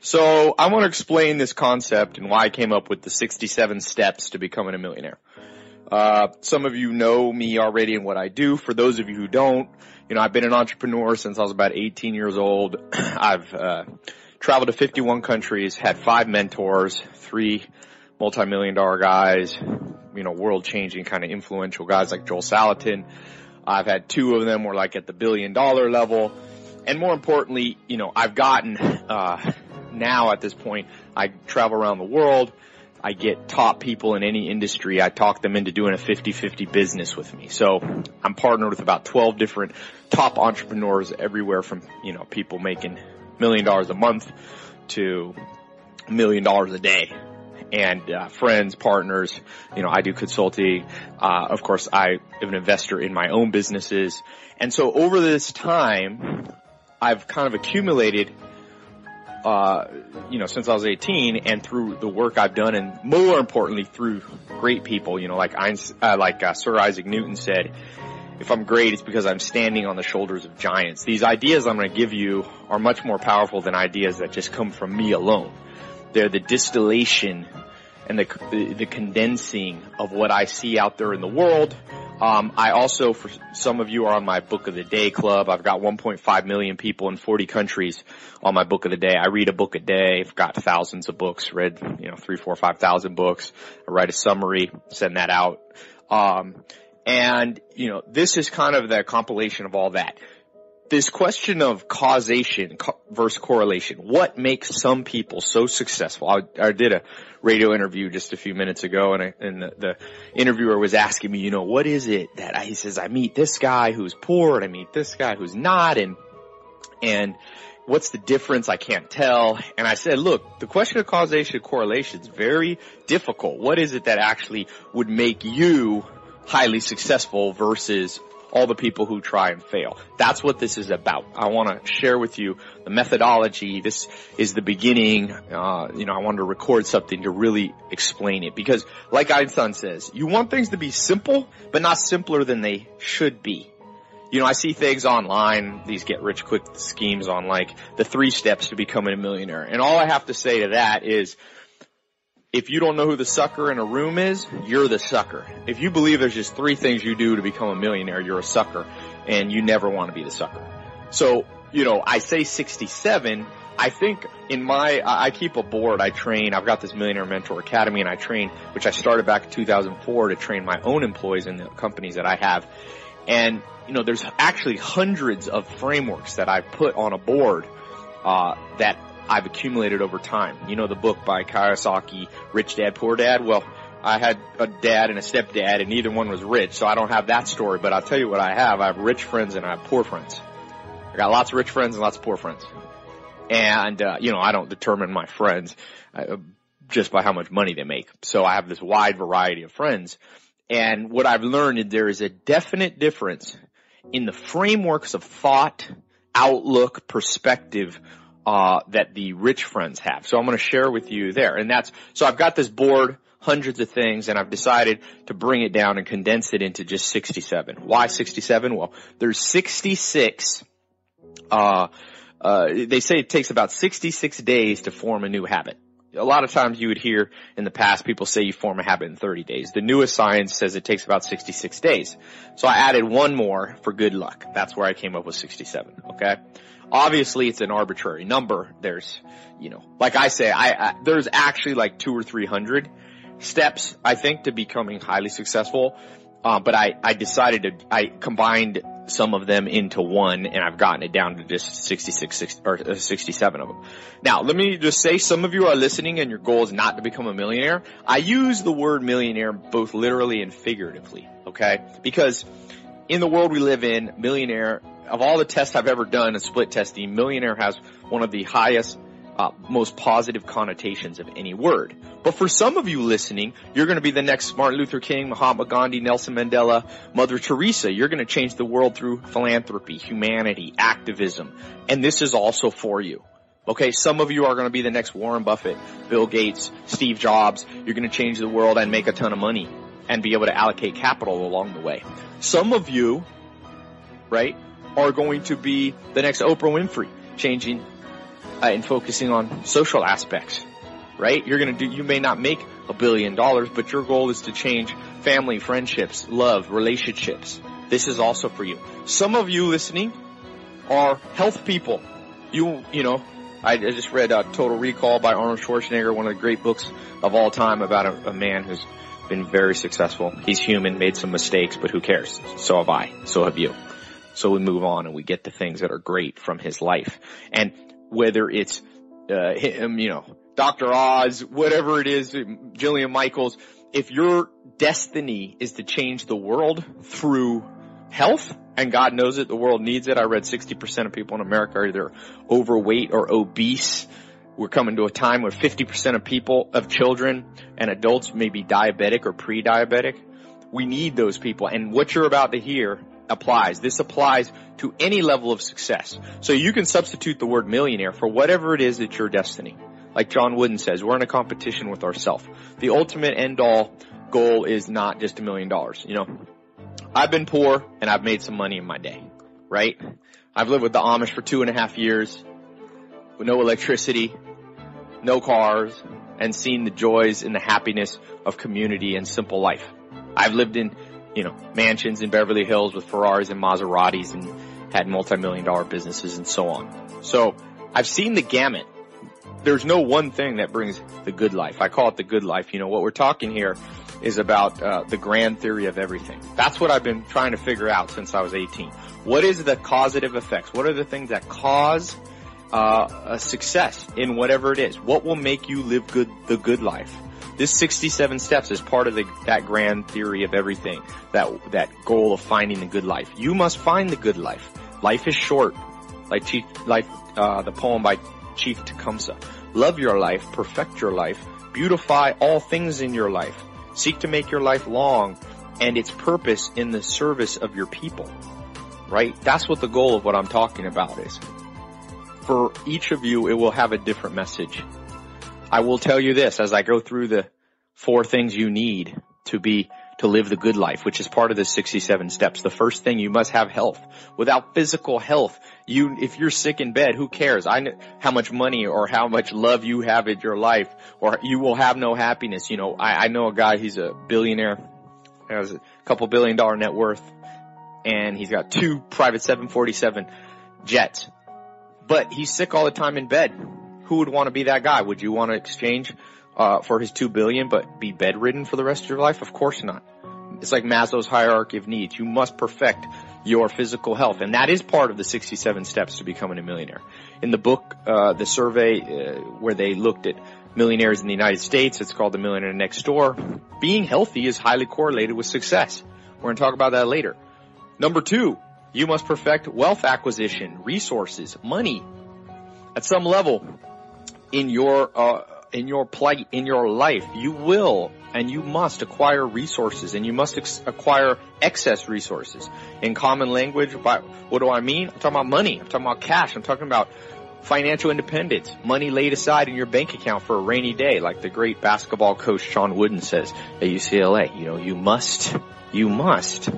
So I want to explain this concept and why I came up with the 67 steps to becoming a millionaire. Uh, some of you know me already and what I do. For those of you who don't, you know, I've been an entrepreneur since I was about 18 years old. I've, uh, traveled to 51 countries, had five mentors, three multi-million dollar guys, you know, world changing kind of influential guys like Joel Salatin. I've had two of them were like at the billion dollar level. And more importantly, you know, I've gotten, uh, now at this point, I travel around the world. I get top people in any industry. I talk them into doing a 50-50 business with me. So I'm partnered with about 12 different top entrepreneurs everywhere from, you know, people making million dollars a month to million dollars a day. And uh, friends, partners, you know, I do consulting. Uh, of course, I am an investor in my own businesses. And so over this time, I've kind of accumulated uh, you know, since I was 18 and through the work I've done and more importantly through great people, you know, like Einstein, uh, like uh, Sir Isaac Newton said, if I'm great, it's because I'm standing on the shoulders of giants. These ideas I'm going to give you are much more powerful than ideas that just come from me alone. They're the distillation and the, the, the condensing of what I see out there in the world um, I also, for some of you are on my book of the day club. I've got 1.5 million people in 40 countries on my book of the day. I read a book a day. I've got thousands of books, read, you know, three, four, five thousand books. I write a summary, send that out. Um, and, you know, this is kind of the compilation of all that this question of causation versus correlation, what makes some people so successful? I, I did a radio interview just a few minutes ago and, I, and the, the, interviewer was asking me, you know, what is it that I, he says, I meet this guy who's poor and I meet this guy who's not and, and what's the difference? I can't tell. And I said, look, the question of causation and correlation is very difficult. What is it that actually would make you highly successful versus all the people who try and fail. That's what this is about. I want to share with you the methodology. This is the beginning. Uh, you know, I wanted to record something to really explain it because like Einstein says, you want things to be simple, but not simpler than they should be. You know, I see things online, these get rich quick schemes on like the three steps to becoming a millionaire. And all I have to say to that is if you don't know who the sucker in a room is, you're the sucker. If you believe there's just three things you do to become a millionaire, you're a sucker and you never want to be the sucker. So, you know, I say 67. I think in my, I keep a board, I train, I've got this Millionaire Mentor Academy and I train, which I started back in 2004 to train my own employees in the companies that I have. And, you know, there's actually hundreds of frameworks that I put on a board, uh, that I've accumulated over time. You know the book by Kiyosaki, Rich Dad Poor Dad? Well, I had a dad and a stepdad and neither one was rich, so I don't have that story, but I'll tell you what I have. I have rich friends and I have poor friends. I got lots of rich friends and lots of poor friends. And, uh, you know, I don't determine my friends uh, just by how much money they make. So I have this wide variety of friends. And what I've learned is there is a definite difference in the frameworks of thought, outlook, perspective uh, that the rich friends have. So I'm going to share with you there. And that's, so I've got this board, hundreds of things, and I've decided to bring it down and condense it into just 67. Why 67? Well, there's 66, uh, uh, they say it takes about 66 days to form a new habit. A lot of times you would hear in the past people say you form a habit in 30 days. The newest science says it takes about 66 days. So I added one more for good luck. That's where I came up with 67. Okay. Obviously, it's an arbitrary number. There's, you know, like I say, I, I there's actually like two or three hundred steps I think to becoming highly successful. Uh, but I, I decided to, I combined some of them into one and I've gotten it down to just 66, 60, or uh, 67 of them. Now, let me just say some of you are listening and your goal is not to become a millionaire. I use the word millionaire both literally and figuratively, okay? Because in the world we live in, millionaire of all the tests I've ever done in split testing, millionaire has one of the highest, uh, most positive connotations of any word. But for some of you listening, you're going to be the next Martin Luther King, Mahatma Gandhi, Nelson Mandela, Mother Teresa. You're going to change the world through philanthropy, humanity, activism. And this is also for you. Okay, some of you are going to be the next Warren Buffett, Bill Gates, Steve Jobs. You're going to change the world and make a ton of money and be able to allocate capital along the way. Some of you, right, are going to be the next Oprah Winfrey, changing uh, in focusing on social aspects, right? You're going to do, you may not make a billion dollars, but your goal is to change family, friendships, love, relationships. This is also for you. Some of you listening are health people. You, you know, I, I just read uh, Total Recall by Arnold Schwarzenegger, one of the great books of all time about a, a man who's been very successful. He's human, made some mistakes, but who cares? So have I. So have you. So we move on and we get the things that are great from his life. And whether it's, uh, him, you know, Dr. Oz, whatever it is, Jillian Michaels, if your destiny is to change the world through health, and God knows it, the world needs it. I read 60% of people in America are either overweight or obese. We're coming to a time where 50% of people, of children and adults may be diabetic or pre-diabetic. We need those people. And what you're about to hear applies. This applies to any level of success. So you can substitute the word millionaire for whatever it is that's your destiny. Like John Wooden says, we're in a competition with ourselves. The ultimate end all goal is not just a million dollars. You know, I've been poor and I've made some money in my day, right? I've lived with the Amish for two and a half years with no electricity, no cars, and seen the joys and the happiness of community and simple life. I've lived in, you know, mansions in Beverly Hills with Ferraris and Maseratis and had multi-million dollar businesses and so on. So I've seen the gamut. There's no one thing that brings the good life. I call it the good life. You know, what we're talking here is about uh, the grand theory of everything. That's what I've been trying to figure out since I was 18. What is the causative effects? What are the things that cause uh, a success in whatever it is? What will make you live good the good life? This 67 steps is part of the, that grand theory of everything. That that goal of finding the good life. You must find the good life. Life is short. Like Chief, like uh, the poem by Chief Tecumseh. Love your life, perfect your life, beautify all things in your life. Seek to make your life long and its purpose in the service of your people. Right? That's what the goal of what I'm talking about is. For each of you, it will have a different message. I will tell you this as I go through the four things you need to be to live the good life, which is part of the 67 steps. The first thing you must have health. Without physical health, you, if you're sick in bed, who cares? I know how much money or how much love you have in your life or you will have no happiness. You know, I, I know a guy, he's a billionaire, has a couple billion dollar net worth and he's got two private 747 jets, but he's sick all the time in bed. Who would want to be that guy? Would you want to exchange uh, for his two billion, but be bedridden for the rest of your life? Of course not. It's like Maslow's hierarchy of needs. You must perfect your physical health, and that is part of the 67 steps to becoming a millionaire. In the book, uh, the survey uh, where they looked at millionaires in the United States, it's called the Millionaire Next Door. Being healthy is highly correlated with success. We're going to talk about that later. Number two, you must perfect wealth acquisition, resources, money. At some level in your uh, in your plight, in your life, you will and you must acquire resources and you must ex- acquire excess resources. In common language, what do I mean? I'm talking about money. I'm talking about cash. I'm talking about financial independence, money laid aside in your bank account for a rainy day, like the great basketball coach John Wooden says at UCLA. You know, you must, you must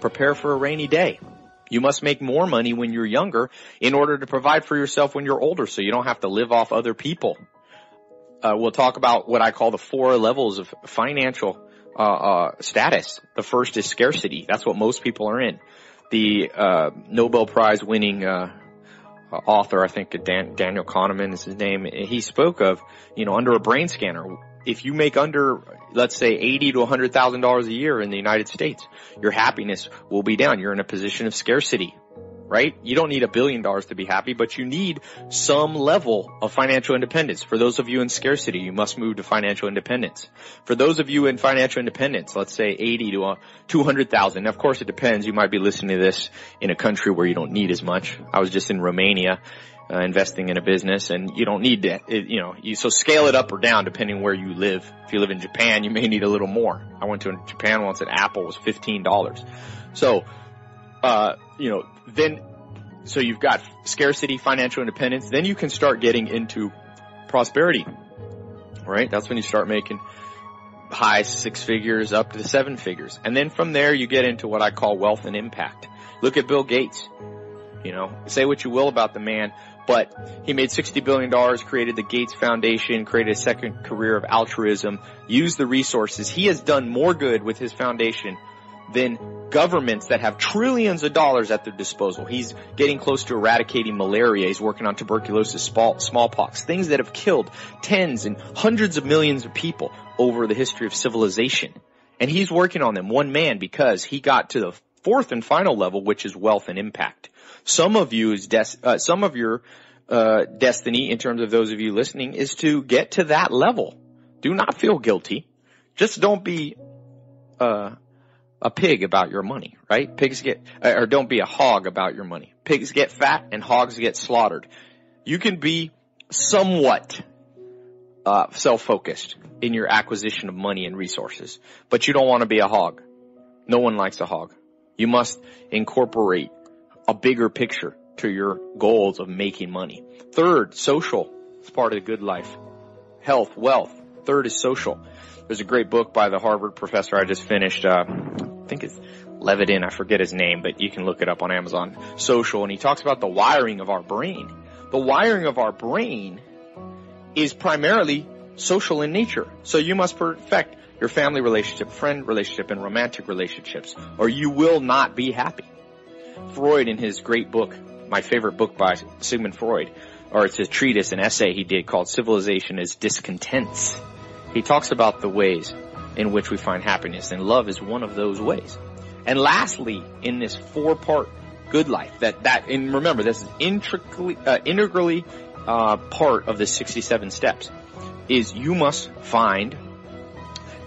prepare for a rainy day. You must make more money when you're younger in order to provide for yourself when you're older so you don't have to live off other people uh, we'll talk about what I call the four levels of financial uh, uh, status. The first is scarcity. That's what most people are in. The uh, Nobel Prize winning uh, author, I think Dan- Daniel Kahneman is his name. He spoke of, you know, under a brain scanner. If you make under, let's say, eighty to hundred thousand dollars a year in the United States, your happiness will be down. You're in a position of scarcity right? You don't need a billion dollars to be happy, but you need some level of financial independence. For those of you in scarcity, you must move to financial independence. For those of you in financial independence, let's say 80 to 200,000. Of course, it depends. You might be listening to this in a country where you don't need as much. I was just in Romania. Uh, investing in a business and you don't need to, it, you know, you, so scale it up or down depending where you live. If you live in Japan, you may need a little more. I went to Japan once and Apple was $15. So, uh, you know, then, so you've got scarcity, financial independence, then you can start getting into prosperity, right? That's when you start making high six figures up to the seven figures. And then from there you get into what I call wealth and impact. Look at Bill Gates. You know, say what you will about the man, but he made $60 billion, created the Gates Foundation, created a second career of altruism, used the resources. He has done more good with his foundation than governments that have trillions of dollars at their disposal. He's getting close to eradicating malaria. He's working on tuberculosis, smallpox, things that have killed tens and hundreds of millions of people over the history of civilization. And he's working on them one man because he got to the fourth and final level, which is wealth and impact. Some of you is des- uh, some of your uh, destiny in terms of those of you listening is to get to that level. Do not feel guilty. Just don't be uh, a pig about your money, right? Pigs get, or don't be a hog about your money. Pigs get fat and hogs get slaughtered. You can be somewhat uh, self-focused in your acquisition of money and resources, but you don't want to be a hog. No one likes a hog. You must incorporate a bigger picture to your goals of making money. Third, social. It's part of the good life. Health, wealth. Third is social. There's a great book by the Harvard professor I just finished. Uh, I think it's Levitin. I forget his name, but you can look it up on Amazon. Social, and he talks about the wiring of our brain. The wiring of our brain is primarily social in nature. So you must perfect your family relationship, friend relationship, and romantic relationships, or you will not be happy. Freud in his great book, my favorite book by Sigmund Freud, or it's a treatise, an essay he did called Civilization is Discontents. He talks about the ways in which we find happiness, and love is one of those ways. And lastly, in this four-part good life, that that and remember this is intricately, uh, integrally uh, part of the 67 steps, is you must find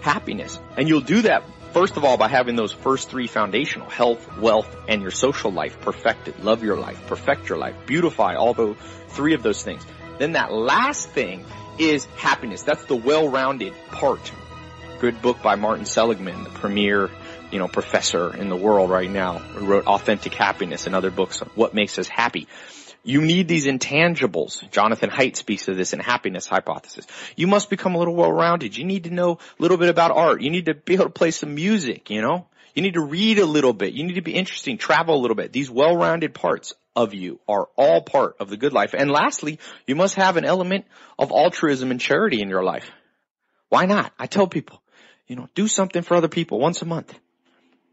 happiness, and you'll do that first of all by having those first three foundational health, wealth, and your social life perfected. Love your life, perfect your life, beautify all those three of those things. Then that last thing is happiness. That's the well-rounded part. Good book by Martin Seligman, the premier, you know, professor in the world right now, who wrote Authentic Happiness and other books on what makes us happy. You need these intangibles. Jonathan Haidt speaks of this in Happiness Hypothesis. You must become a little well-rounded. You need to know a little bit about art. You need to be able to play some music, you know? You need to read a little bit. You need to be interesting, travel a little bit. These well-rounded parts of you are all part of the good life. And lastly, you must have an element of altruism and charity in your life. Why not? I tell people, you know, do something for other people once a month.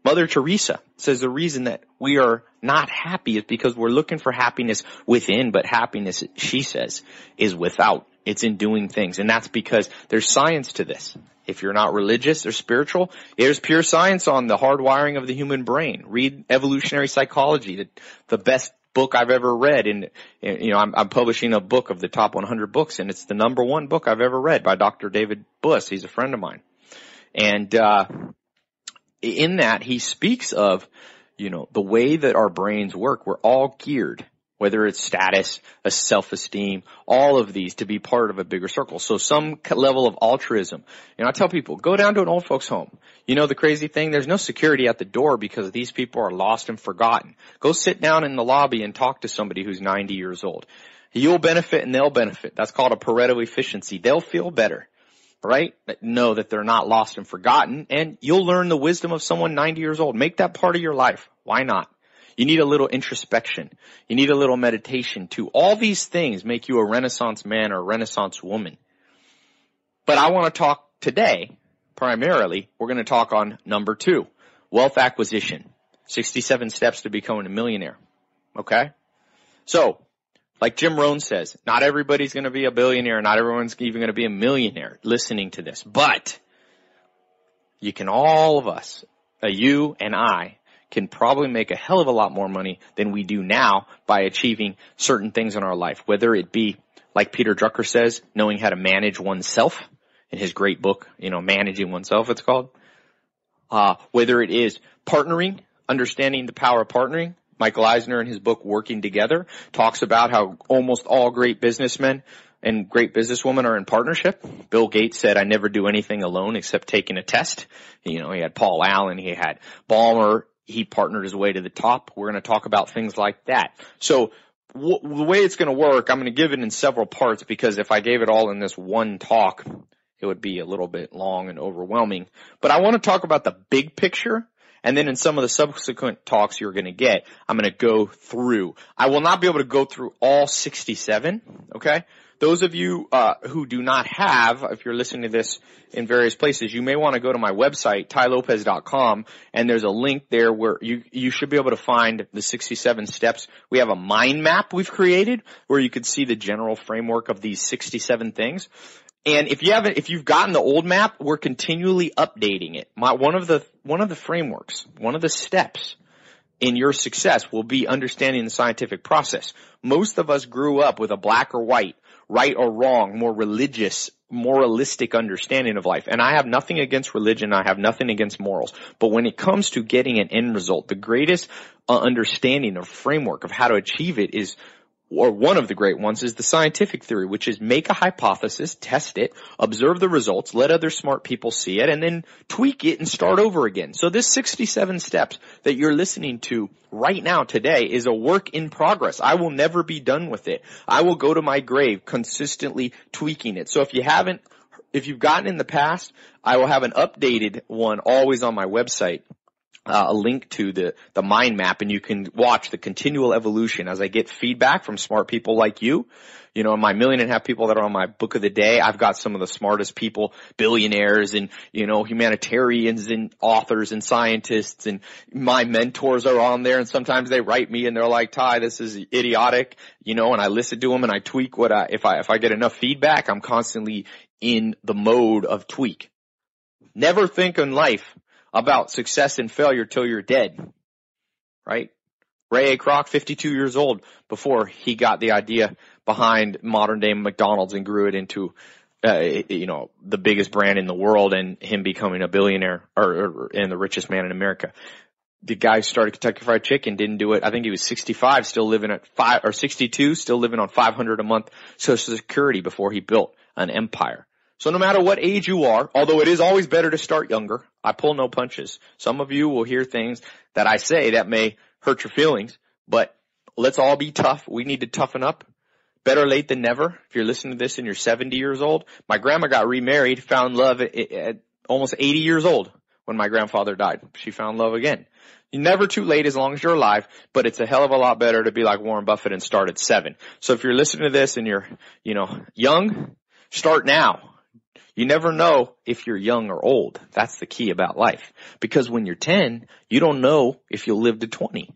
Mother Teresa says the reason that we are not happy is because we're looking for happiness within, but happiness, she says, is without. It's in doing things. And that's because there's science to this. If you're not religious or spiritual, there's pure science on the hardwiring of the human brain. Read evolutionary psychology, the, the best book I've ever read. And, you know, I'm, I'm, publishing a book of the top 100 books and it's the number one book I've ever read by Dr. David Buss. He's a friend of mine. And, uh, in that he speaks of, you know, the way that our brains work. We're all geared whether it's status, a self-esteem, all of these to be part of a bigger circle. So some level of altruism. And I tell people, go down to an old folks home. You know the crazy thing? There's no security at the door because these people are lost and forgotten. Go sit down in the lobby and talk to somebody who's 90 years old. You'll benefit and they'll benefit. That's called a Pareto efficiency. They'll feel better right? Know that they're not lost and forgotten and you'll learn the wisdom of someone 90 years old. Make that part of your life. Why not? You need a little introspection. You need a little meditation too. All these things make you a renaissance man or a renaissance woman. But I want to talk today, primarily, we're going to talk on number two, wealth acquisition. 67 steps to becoming a millionaire. Okay? So, like Jim Rohn says, not everybody's going to be a billionaire. Not everyone's even going to be a millionaire listening to this. But you can all of us, uh, you and I, can probably make a hell of a lot more money than we do now by achieving certain things in our life, whether it be, like Peter Drucker says, knowing how to manage oneself in his great book, you know, managing oneself it's called, uh, whether it is partnering, understanding the power of partnering, Michael Eisner in his book Working Together talks about how almost all great businessmen and great businesswomen are in partnership. Bill Gates said, I never do anything alone except taking a test. You know, he had Paul Allen, he had Ballmer, he partnered his way to the top. We're going to talk about things like that. So w- the way it's going to work, I'm going to give it in several parts because if I gave it all in this one talk, it would be a little bit long and overwhelming. But I want to talk about the big picture And then in some of the subsequent talks you're going to get, I'm going to go through. I will not be able to go through all 67. Okay. Those of you uh, who do not have, if you're listening to this in various places, you may want to go to my website, tylopez.com, and there's a link there where you you should be able to find the 67 steps. We have a mind map we've created where you could see the general framework of these 67 things. And if you haven't, if you've gotten the old map, we're continually updating it. My, one of the, one of the frameworks, one of the steps in your success will be understanding the scientific process. Most of us grew up with a black or white right or wrong, more religious, moralistic understanding of life. And I have nothing against religion. I have nothing against morals. But when it comes to getting an end result, the greatest uh, understanding or framework of how to achieve it is or one of the great ones is the scientific theory, which is make a hypothesis, test it, observe the results, let other smart people see it, and then tweak it and start over again. So this 67 steps that you're listening to right now today is a work in progress. I will never be done with it. I will go to my grave consistently tweaking it. So if you haven't, if you've gotten in the past, I will have an updated one always on my website uh, a link to the, the mind map and you can watch the continual evolution as I get feedback from smart people like you. You know, my million and a half people that are on my book of the day, I've got some of the smartest people, billionaires and, you know, humanitarians and authors and scientists and my mentors are on there and sometimes they write me and they're like, Ty, this is idiotic, you know, and I listen to them and I tweak what I, if I, if I get enough feedback, I'm constantly in the mode of tweak. Never think in life about success and failure till you're dead. Right? Ray A. Kroc, 52 years old before he got the idea behind modern day McDonald's and grew it into, uh, you know, the biggest brand in the world and him becoming a billionaire or, or, and the richest man in America. The guy who started Kentucky Fried Chicken, didn't do it. I think he was 65, still living at five or 62, still living on 500 a month social security before he built an empire. So no matter what age you are, although it is always better to start younger, I pull no punches. Some of you will hear things that I say that may hurt your feelings, but let's all be tough. We need to toughen up. Better late than never. If you're listening to this and you're 70 years old, my grandma got remarried, found love at, almost 80 years old when my grandfather died. She found love again. You're never too late as long as you're alive, but it's a hell of a lot better to be like Warren Buffett and start at seven. So if you're listening to this and you're, you know, young, start now. You never know if you're young or old. That's the key about life. Because when you're 10, you don't know if you'll live to 20.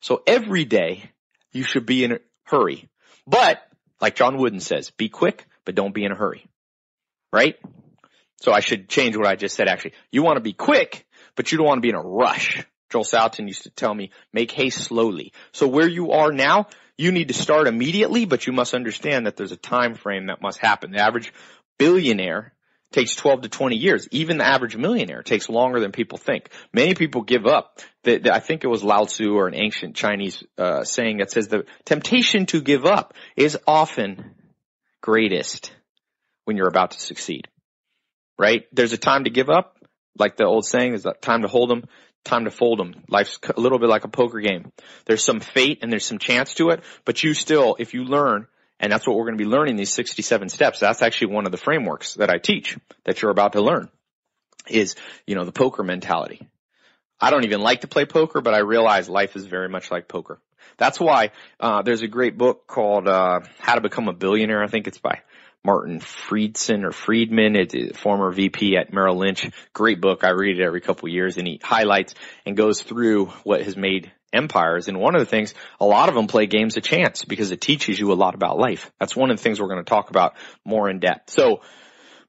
So every day you should be in a hurry. But, like John Wooden says, be quick, but don't be in a hurry. Right? So I should change what I just said actually. You want to be quick, but you don't want to be in a rush. Joel Salatin used to tell me, make haste slowly. So where you are now, you need to start immediately, but you must understand that there's a time frame that must happen. The average billionaire takes 12 to 20 years. Even the average millionaire takes longer than people think. Many people give up. The, the, I think it was Lao Tzu or an ancient Chinese uh, saying that says the temptation to give up is often greatest when you're about to succeed. Right? There's a time to give up, like the old saying, is that time to hold them, time to fold them. Life's a little bit like a poker game. There's some fate and there's some chance to it, but you still, if you learn and that's what we're going to be learning these 67 steps. That's actually one of the frameworks that I teach that you're about to learn is, you know, the poker mentality. I don't even like to play poker, but I realize life is very much like poker. That's why, uh, there's a great book called, uh, How to Become a Billionaire. I think it's by Martin Fridson or Friedman, it's former VP at Merrill Lynch. Great book. I read it every couple years and he highlights and goes through what has made empires. And one of the things, a lot of them play games of chance because it teaches you a lot about life. That's one of the things we're going to talk about more in depth. So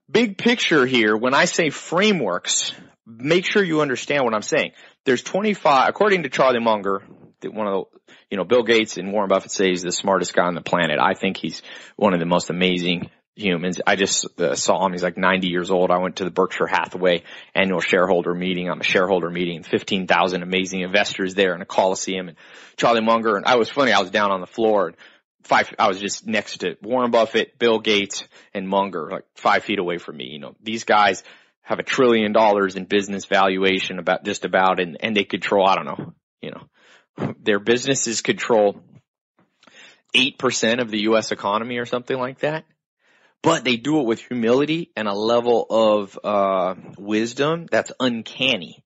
big picture here, when I say frameworks, make sure you understand what I'm saying. There's 25, according to Charlie Munger, one of the, you know, Bill Gates and Warren Buffett say he's the smartest guy on the planet. I think he's one of the most amazing humans. I just uh, saw him. He's like 90 years old. I went to the Berkshire Hathaway annual shareholder meeting. I'm a shareholder meeting, 15,000 amazing investors there in a coliseum and Charlie Munger. And I was funny. I was down on the floor and five, I was just next to Warren Buffett, Bill Gates and Munger, like five feet away from me. You know, these guys have a trillion dollars in business valuation about just about and, and they control, I don't know, you know, their businesses control 8% of the U.S. economy or something like that but they do it with humility and a level of uh, wisdom that's uncanny.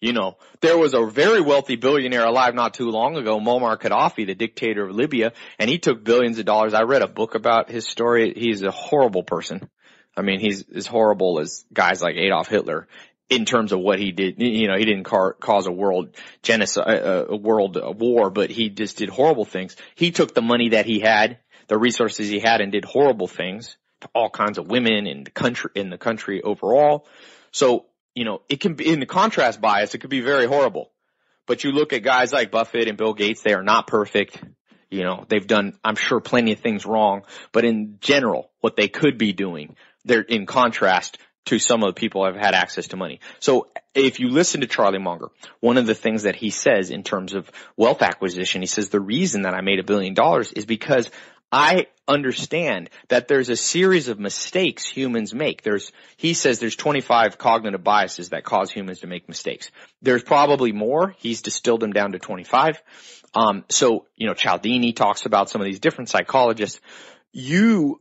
You know, there was a very wealthy billionaire alive not too long ago, Muammar Gaddafi, the dictator of Libya, and he took billions of dollars. I read a book about his story. He's a horrible person. I mean, he's as horrible as guys like Adolf Hitler in terms of what he did. You know, he didn't car- cause a world genocide, uh, a world war, but he just did horrible things. He took the money that he had, the resources he had and did horrible things to all kinds of women in the country, in the country overall. So, you know, it can be in the contrast bias, it could be very horrible. But you look at guys like Buffett and Bill Gates, they are not perfect. You know, they've done, I'm sure, plenty of things wrong, but in general, what they could be doing, they're in contrast to some of the people who have had access to money. So if you listen to Charlie Munger, one of the things that he says in terms of wealth acquisition, he says the reason that I made a billion dollars is because I understand that there's a series of mistakes humans make. There's, he says there's 25 cognitive biases that cause humans to make mistakes. There's probably more. He's distilled them down to 25. Um, so, you know, Cialdini talks about some of these different psychologists. You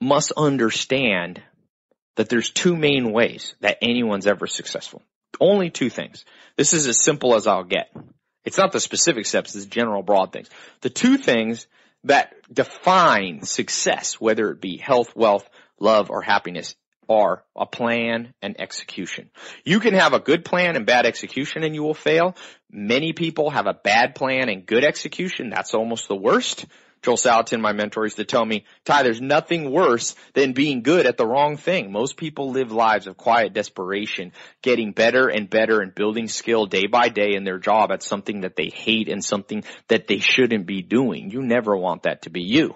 must understand that there's two main ways that anyone's ever successful. Only two things. This is as simple as I'll get. It's not the specific steps, it's general broad things. The two things that define success, whether it be health, wealth, love, or happiness, are a plan and execution. You can have a good plan and bad execution and you will fail. Many people have a bad plan and good execution. That's almost the worst. Joel Salatin, my mentor, used to tell me, Ty, there's nothing worse than being good at the wrong thing. Most people live lives of quiet desperation, getting better and better and building skill day by day in their job at something that they hate and something that they shouldn't be doing. You never want that to be you.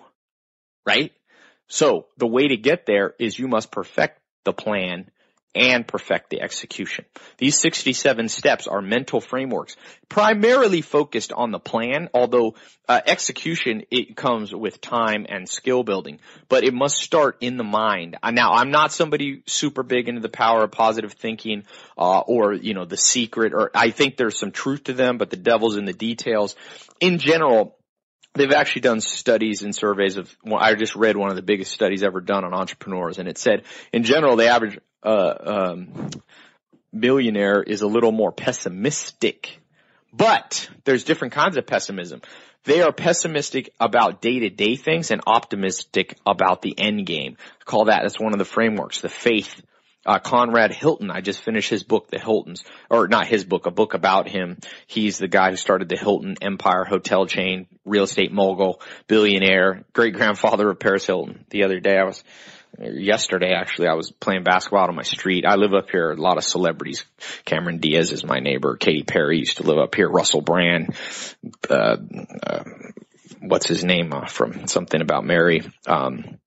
Right? So the way to get there is you must perfect the plan and perfect the execution. These 67 steps are mental frameworks primarily focused on the plan, although uh, execution it comes with time and skill building, but it must start in the mind. Uh, now, I'm not somebody super big into the power of positive thinking uh, or you know the secret or I think there's some truth to them, but the devil's in the details. In general, they've actually done studies and surveys of, well, I just read one of the biggest studies ever done on entrepreneurs and it said in general the average um, millionaire is a little more pessimistic. But there's different kinds of pessimism. They are pessimistic about day to day things and optimistic about the end game. I call that, that's one of the frameworks, the faith. Uh, Conrad Hilton, I just finished his book, The Hiltons, or not his book, a book about him. He's the guy who started the Hilton Empire hotel chain, real estate mogul, billionaire, great grandfather of Paris Hilton. The other day I was yesterday actually I was playing basketball out on my street. I live up here, a lot of celebrities. Cameron Diaz is my neighbor. Katy Perry used to live up here. Russell Brand, uh, uh, what's his name uh, from something about Mary? Um,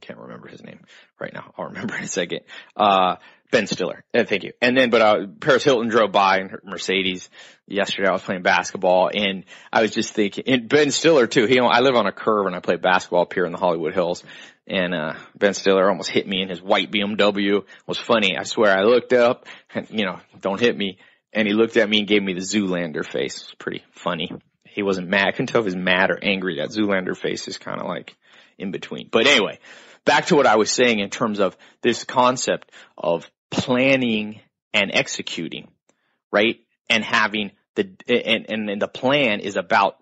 can't remember his name right now. I'll remember in a second. Uh, Ben Stiller. Uh, thank you. And then, but, uh, Paris Hilton drove by in her Mercedes yesterday. I was playing basketball and I was just thinking, and Ben Stiller too. He, I live on a curve and I play basketball up here in the Hollywood Hills and uh, Ben Stiller almost hit me in his white BMW. It was funny. I swear I looked up and, you know, don't hit me. And he looked at me and gave me the Zoolander face. It was pretty funny. He wasn't mad. I couldn't tell if he was mad or angry. That Zoolander face is kind of like in between. But anyway, back to what I was saying in terms of this concept of planning and executing, right? And having the, and, and, and the plan is about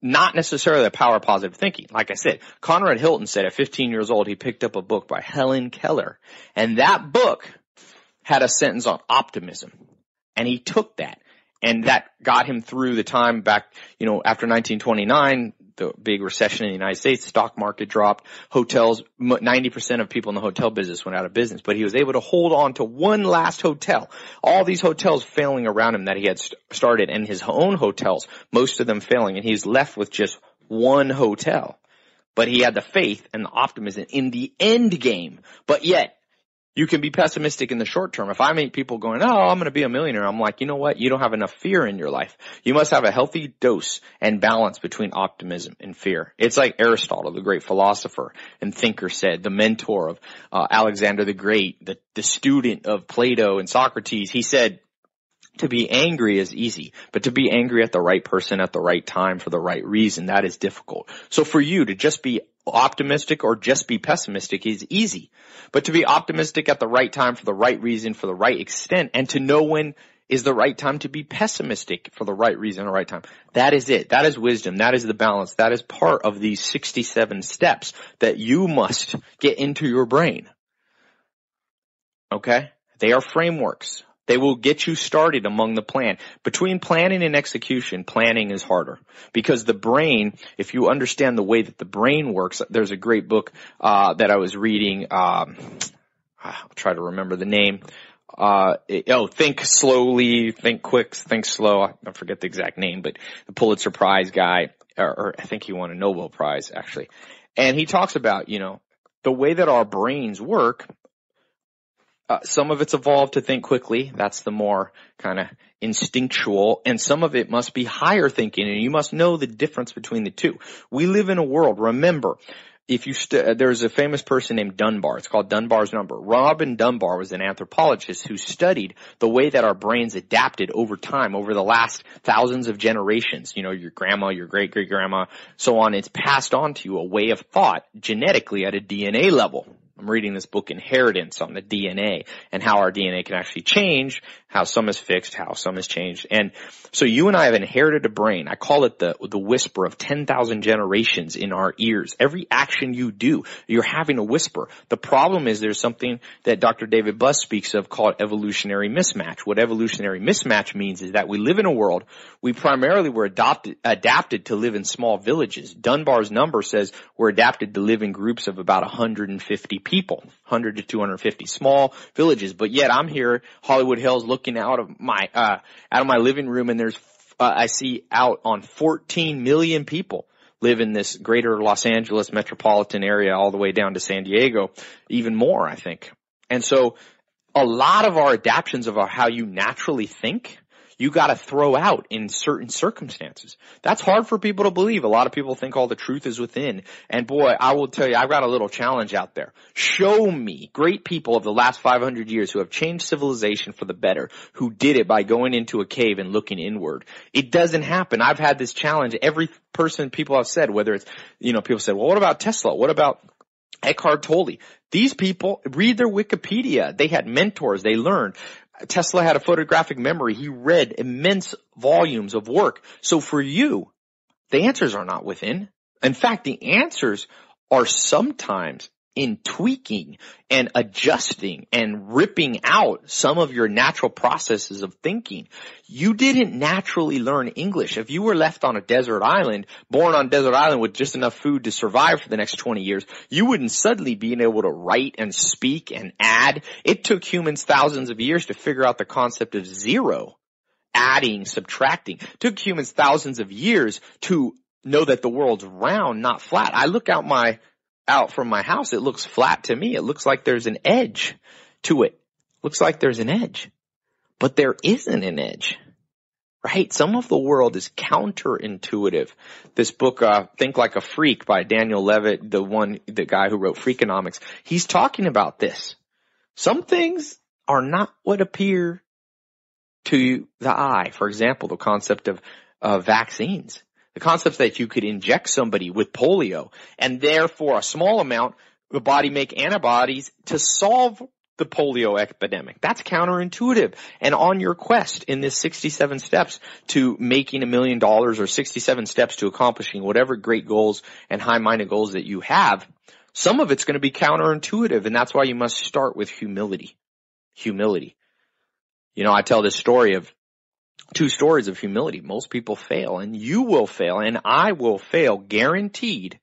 not necessarily the power of positive thinking. Like I said, Conrad Hilton said at 15 years old, he picked up a book by Helen Keller. And that book had a sentence on optimism. And he took that. And that got him through the time back, you know, after 1929, the big recession in the United States, stock market dropped, hotels, 90% of people in the hotel business went out of business, but he was able to hold on to one last hotel. All these hotels failing around him that he had st- started and his own hotels, most of them failing, and he's left with just one hotel. But he had the faith and the optimism in the end game, but yet you can be pessimistic in the short term. If I meet people going, oh, I'm going to be a millionaire, I'm like, you know what? You don't have enough fear in your life. You must have a healthy dose and balance between optimism and fear. It's like Aristotle, the great philosopher and thinker said, the mentor of uh, Alexander the Great, the, the student of Plato and Socrates. He said, to be angry is easy, but to be angry at the right person at the right time for the right reason, that is difficult. So for you to just be optimistic or just be pessimistic is easy. But to be optimistic at the right time for the right reason, for the right extent, and to know when is the right time to be pessimistic for the right reason, the right time. That is it. That is wisdom. That is the balance. That is part of these 67 steps that you must get into your brain. Okay? They are frameworks. They will get you started among the plan. Between planning and execution, planning is harder because the brain, if you understand the way that the brain works, there's a great book uh, that I was reading. Um, I'll try to remember the name. Uh, it, oh, think slowly, think quick, think slow. I forget the exact name, but the Pulitzer Prize guy, or, or I think he won a Nobel Prize actually. And he talks about, you know, the way that our brains work uh, some of it's evolved to think quickly. That's the more kind of instinctual and some of it must be higher thinking and you must know the difference between the two. We live in a world, remember, if you st- uh, there's a famous person named Dunbar. It's called Dunbar's number. Robin Dunbar was an anthropologist who studied the way that our brains adapted over time, over the last thousands of generations. You know, your grandma, your great great grandma, so on. It's passed on to you a way of thought genetically at a DNA level. I'm reading this book Inheritance on the DNA and how our DNA can actually change, how some is fixed, how some is changed. And so you and I have inherited a brain. I call it the, the whisper of 10,000 generations in our ears. Every action you do, you're having a whisper. The problem is there's something that Dr. David Buss speaks of called evolutionary mismatch. What evolutionary mismatch means is that we live in a world, we primarily were adopted, adapted to live in small villages. Dunbar's number says we're adapted to live in groups of about 150 people, 100 to 250 small villages. But yet I'm here, Hollywood Hills, looking out of my, uh, out of my living room and there's, uh, I see out on 14 million people live in this greater Los Angeles metropolitan area all the way down to San Diego, even more, I think. And so a lot of our adaptations of our, how you naturally think you gotta throw out in certain circumstances. That's hard for people to believe. A lot of people think all the truth is within. And boy, I will tell you, I've got a little challenge out there. Show me great people of the last 500 years who have changed civilization for the better, who did it by going into a cave and looking inward. It doesn't happen. I've had this challenge. Every person people have said, whether it's, you know, people said, well, what about Tesla? What about Eckhart Tolle. These people read their Wikipedia. They had mentors. They learned. Tesla had a photographic memory. He read immense volumes of work. So for you, the answers are not within. In fact, the answers are sometimes in tweaking and adjusting and ripping out some of your natural processes of thinking. You didn't naturally learn English. If you were left on a desert island, born on desert island with just enough food to survive for the next 20 years, you wouldn't suddenly be able to write and speak and add. It took humans thousands of years to figure out the concept of zero. Adding, subtracting. It took humans thousands of years to know that the world's round, not flat. I look out my out from my house, it looks flat to me. It looks like there's an edge to it. Looks like there's an edge, but there isn't an edge. Right? Some of the world is counterintuitive. This book, uh, Think Like a Freak by Daniel Levitt, the one, the guy who wrote Freakonomics, he's talking about this. Some things are not what appear to the eye. For example, the concept of, uh, vaccines. The concept that you could inject somebody with polio and therefore a small amount, the body make antibodies to solve the polio epidemic. That's counterintuitive. And on your quest in this 67 steps to making a million dollars or 67 steps to accomplishing whatever great goals and high-minded goals that you have, some of it's going to be counterintuitive and that's why you must start with humility. Humility. You know, I tell this story of two stories of humility. Most people fail and you will fail and I will fail guaranteed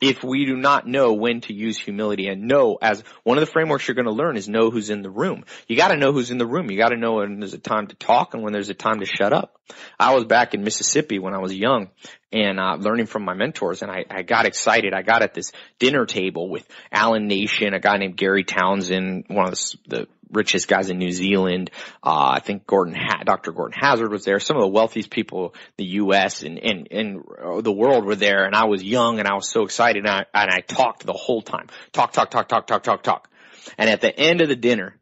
if we do not know when to use humility and know as one of the frameworks you're going to learn is know who's in the room. You got to know who's in the room. You got to know when there's a time to talk and when there's a time to shut up. I was back in Mississippi when I was young and uh, learning from my mentors and I, I got excited. I got at this dinner table with Allan Nation, a guy named Gary Townsend, one of the, the richest guys in New Zealand. Uh, I think Gordon, ha- Dr. Gordon Hazard was there. Some of the wealthiest people in the U.S. and, and, and the world were there. And I was young and I was so excited and I, and I talked the whole time. Talk, talk, talk, talk, talk, talk, talk. And at the end of the dinner,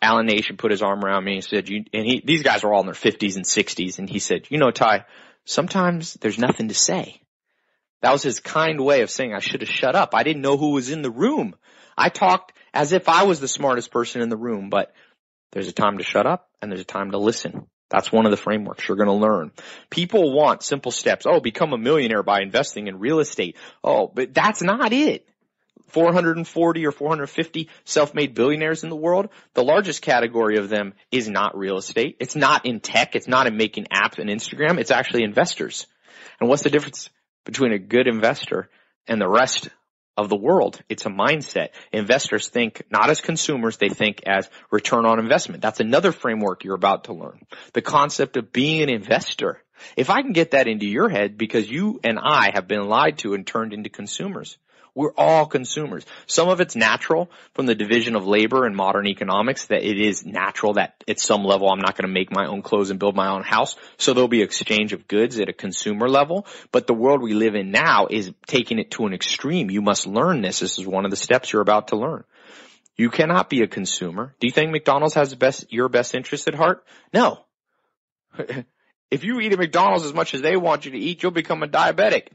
Allan Nation put his arm around me and said, you, and he, these guys are all in their fifties and sixties. And he said, you know, Ty, sometimes there's nothing to say. That was his kind way of saying I should have shut up. I didn't know who was in the room. I talked as if I was the smartest person in the room, but There's a time to shut up and there's a time to listen. That's one of the frameworks you're going to learn. People want simple steps. Oh, become a millionaire by investing in real estate. Oh, but that's not it. 440 or 450 self-made billionaires in the world. The largest category of them is not real estate. It's not in tech. It's not in making apps and Instagram. It's actually investors. And what's the difference between a good investor and the rest of the world. It's a mindset. Investors think not as consumers, they think as return on investment. That's another framework you're about to learn. The concept of being an investor. If I can get that into your head because you and I have been lied to and turned into consumers. We're all consumers. Some of it's natural from the division of labor and modern economics that it is natural that at some level I'm not going to make my own clothes and build my own house. So there'll be exchange of goods at a consumer level. But the world we live in now is taking it to an extreme. You must learn this. This is one of the steps you're about to learn. You cannot be a consumer. Do you think McDonald's has best, your best interest at heart? No. if you eat at McDonald's as much as they want you to eat, you'll become a diabetic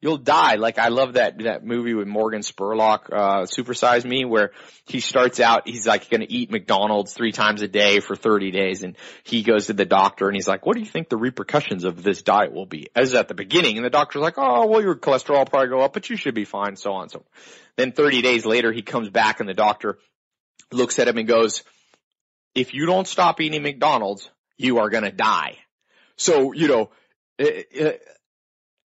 you'll die. Like I love that that movie with Morgan Spurlock, uh, Supersize Me, where he starts out, he's like going to eat McDonald's three times a day for 30 days, and he goes to the doctor and he's like, "What do you think the repercussions of this diet will be?" As at the beginning, and the doctor's like, "Oh, well, your cholesterol will probably go up, but you should be fine." So on. So then 30 days later, he comes back and the doctor looks at him and goes, "If you don't stop eating McDonald's, you are going to die." So you know. It, it,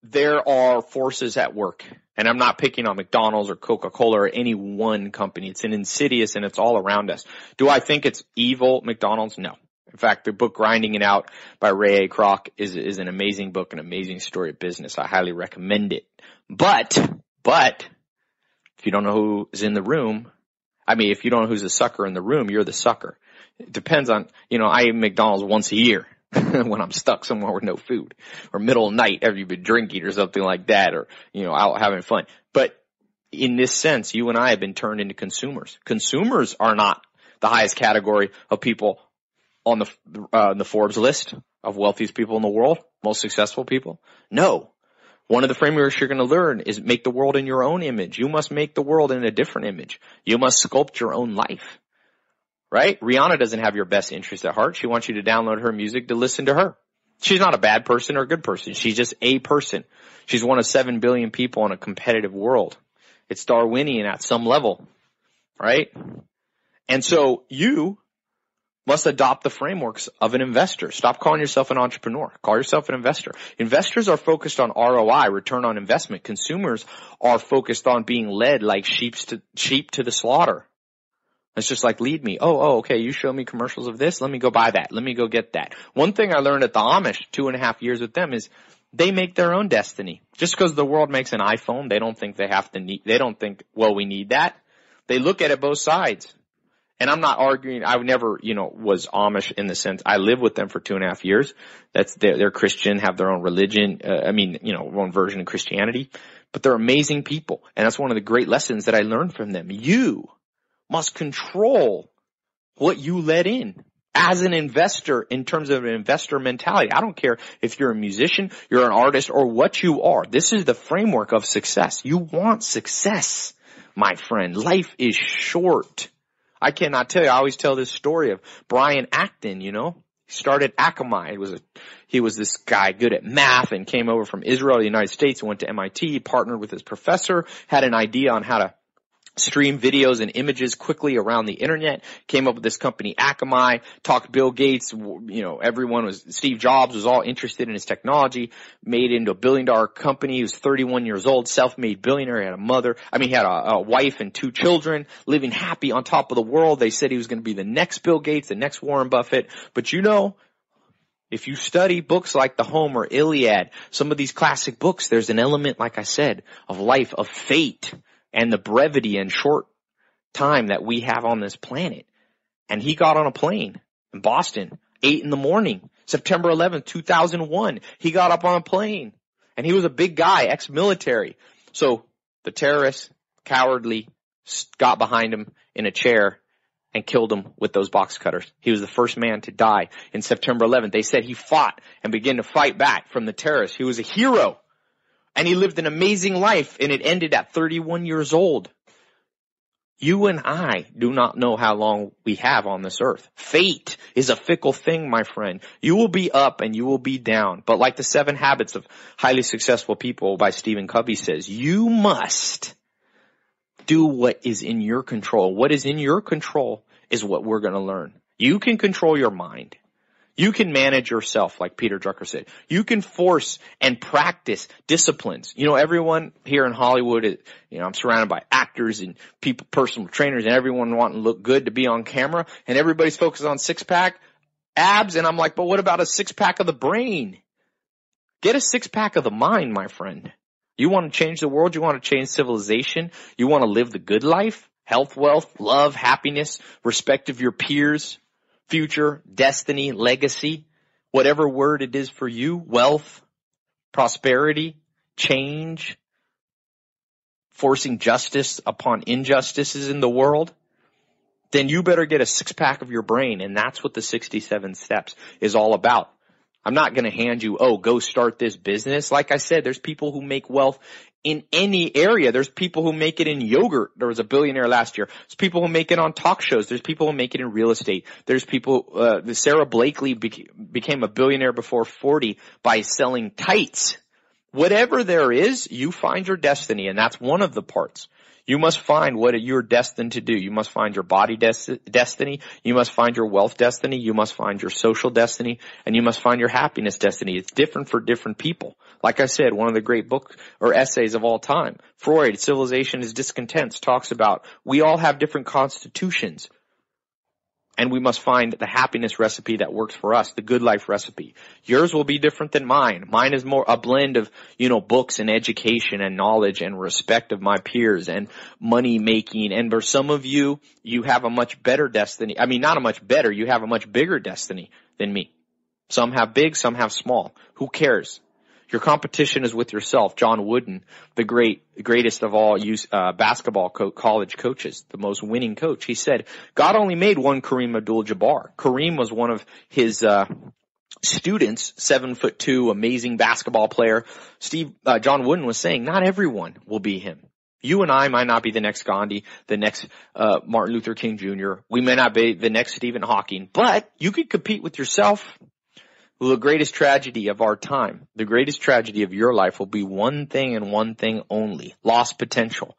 there are forces at work. And I'm not picking on McDonald's or Coca-Cola or any one company. It's an insidious and it's all around us. Do I think it's evil, McDonald's? No. In fact, the book Grinding It Out by Ray A. Kroc is, is an amazing book, an amazing story of business. I highly recommend it. But, but, if you don't know who is in the room, I mean, if you don't know who's the sucker in the room, you're the sucker. It depends on, you know, I eat McDonald's once a year. when I'm stuck somewhere with no food or middle of night after you've been drinking or something like that or, you know, out having fun. But in this sense, you and I have been turned into consumers. Consumers are not the highest category of people on the, uh, the Forbes list of wealthiest people in the world, most successful people. No. One of the frameworks you're going to learn is make the world in your own image. You must make the world in a different image. You must sculpt your own life right? Rihanna doesn't have your best interest at heart. She wants you to download her music to listen to her. She's not a bad person or a good person. She's just a person. She's one of seven billion people in a competitive world. It's Darwinian at some level, right? And so you must adopt the frameworks of an investor. Stop calling yourself an entrepreneur. Call yourself an investor. Investors are focused on ROI, return on investment. Consumers are focused on being led like sheep to, sheep to the slaughter. It's just like lead me. Oh, oh, okay. You show me commercials of this. Let me go buy that. Let me go get that. One thing I learned at the Amish two and a half years with them is they make their own destiny. Just because the world makes an iPhone, they don't think they have to need, they don't think, well, we need that. They look at it both sides. And I'm not arguing, I never, you know, was Amish in the sense, I lived with them for two and a half years. That's, they're, they're Christian, have their own religion, uh, I mean, you know, own version of Christianity. But they're amazing people. And that's one of the great lessons that I learned from them. You must control what you let in as an investor in terms of an investor mentality. I don't care if you're a musician, you're an artist, or what you are. This is the framework of success. You want success, my friend. Life is short. I cannot tell you. I always tell this story of Brian Acton, you know. He started Akamai. He was a, he was this guy good at math and came over from Israel to the United States, and went to MIT, partnered with his professor, had an idea on how to stream videos and images quickly around the internet, came up with this company Akamai, talked Bill Gates, you know, everyone was, Steve Jobs was all interested in his technology, made into a billion dollar company. He was 31 years old, self-made billionaire, he had a mother, I mean, he had a, a wife and two children, living happy on top of the world. They said he was going to be the next Bill Gates, the next Warren Buffett, but you know, if you study books like the Homer, Iliad, some of these classic books, there's an element, like I said, of life, of fate and the brevity and short time that we have on this planet. And he got on a plane in Boston, eight in the morning, September 11th, 2001. He got up on a plane and he was a big guy, ex-military. So the terrorists cowardly got behind him in a chair and killed him with those box cutters. He was the first man to die in September 11th. They said he fought and began to fight back from the terrorists. He was a hero. And he lived an amazing life and it ended at 31 years old. You and I do not know how long we have on this earth. Fate is a fickle thing, my friend. You will be up and you will be down. But like the seven habits of highly successful people by Stephen Covey says, you must do what is in your control. What is in your control is what we're going to learn. You can control your mind. You can manage yourself, like Peter Drucker said. You can force and practice disciplines. You know, everyone here in Hollywood, is, you know, I'm surrounded by actors and people, personal trainers and everyone wanting to look good to be on camera and everybody's focused on six pack abs. And I'm like, but what about a six pack of the brain? Get a six pack of the mind, my friend. You want to change the world? You want to change civilization? You want to live the good life? Health, wealth, love, happiness, respect of your peers, future, destiny, legacy, whatever word it is for you, wealth, prosperity, change, forcing justice upon injustices in the world, then you better get a six pack of your brain. And that's what the 67 steps is all about. I'm not going to hand you, oh, go start this business. Like I said, there's people who make wealth in any area. There's people who make it in yogurt. There was a billionaire last year. There's people who make it on talk shows. There's people who make it in real estate. There's people, uh, Sara Blakely beca- became a billionaire before 40 by selling tights. Whatever there is, you find your destiny and that's one of the parts. You must find what you're destined to do. You must find your body des- destiny. You must find your wealth destiny. You must find your social destiny and you must find your happiness destiny. It's different for different people. Like I said, one of the great books or essays of all time, Freud, Civilization is Discontents, talks about we all have different constitutions and we must find the happiness recipe that works for us, the good life recipe. Yours will be different than mine. Mine is more a blend of, you know, books and education and knowledge and respect of my peers and money making. And for some of you, you have a much better destiny. I mean, not a much better, you have a much bigger destiny than me. Some have big, some have small. Who cares? Your competition is with yourself. John Wooden, the great, greatest of all use, uh, basketball co- college coaches, the most winning coach. He said, God only made one Kareem Abdul-Jabbar. Kareem was one of his, uh, students, seven foot two, amazing basketball player. Steve, uh, John Wooden was saying, not everyone will be him. You and I might not be the next Gandhi, the next uh, Martin Luther King Jr. We may not be the next Stephen Hawking, but you could compete with yourself the greatest tragedy of our time, the greatest tragedy of your life will be one thing and one thing only, lost potential.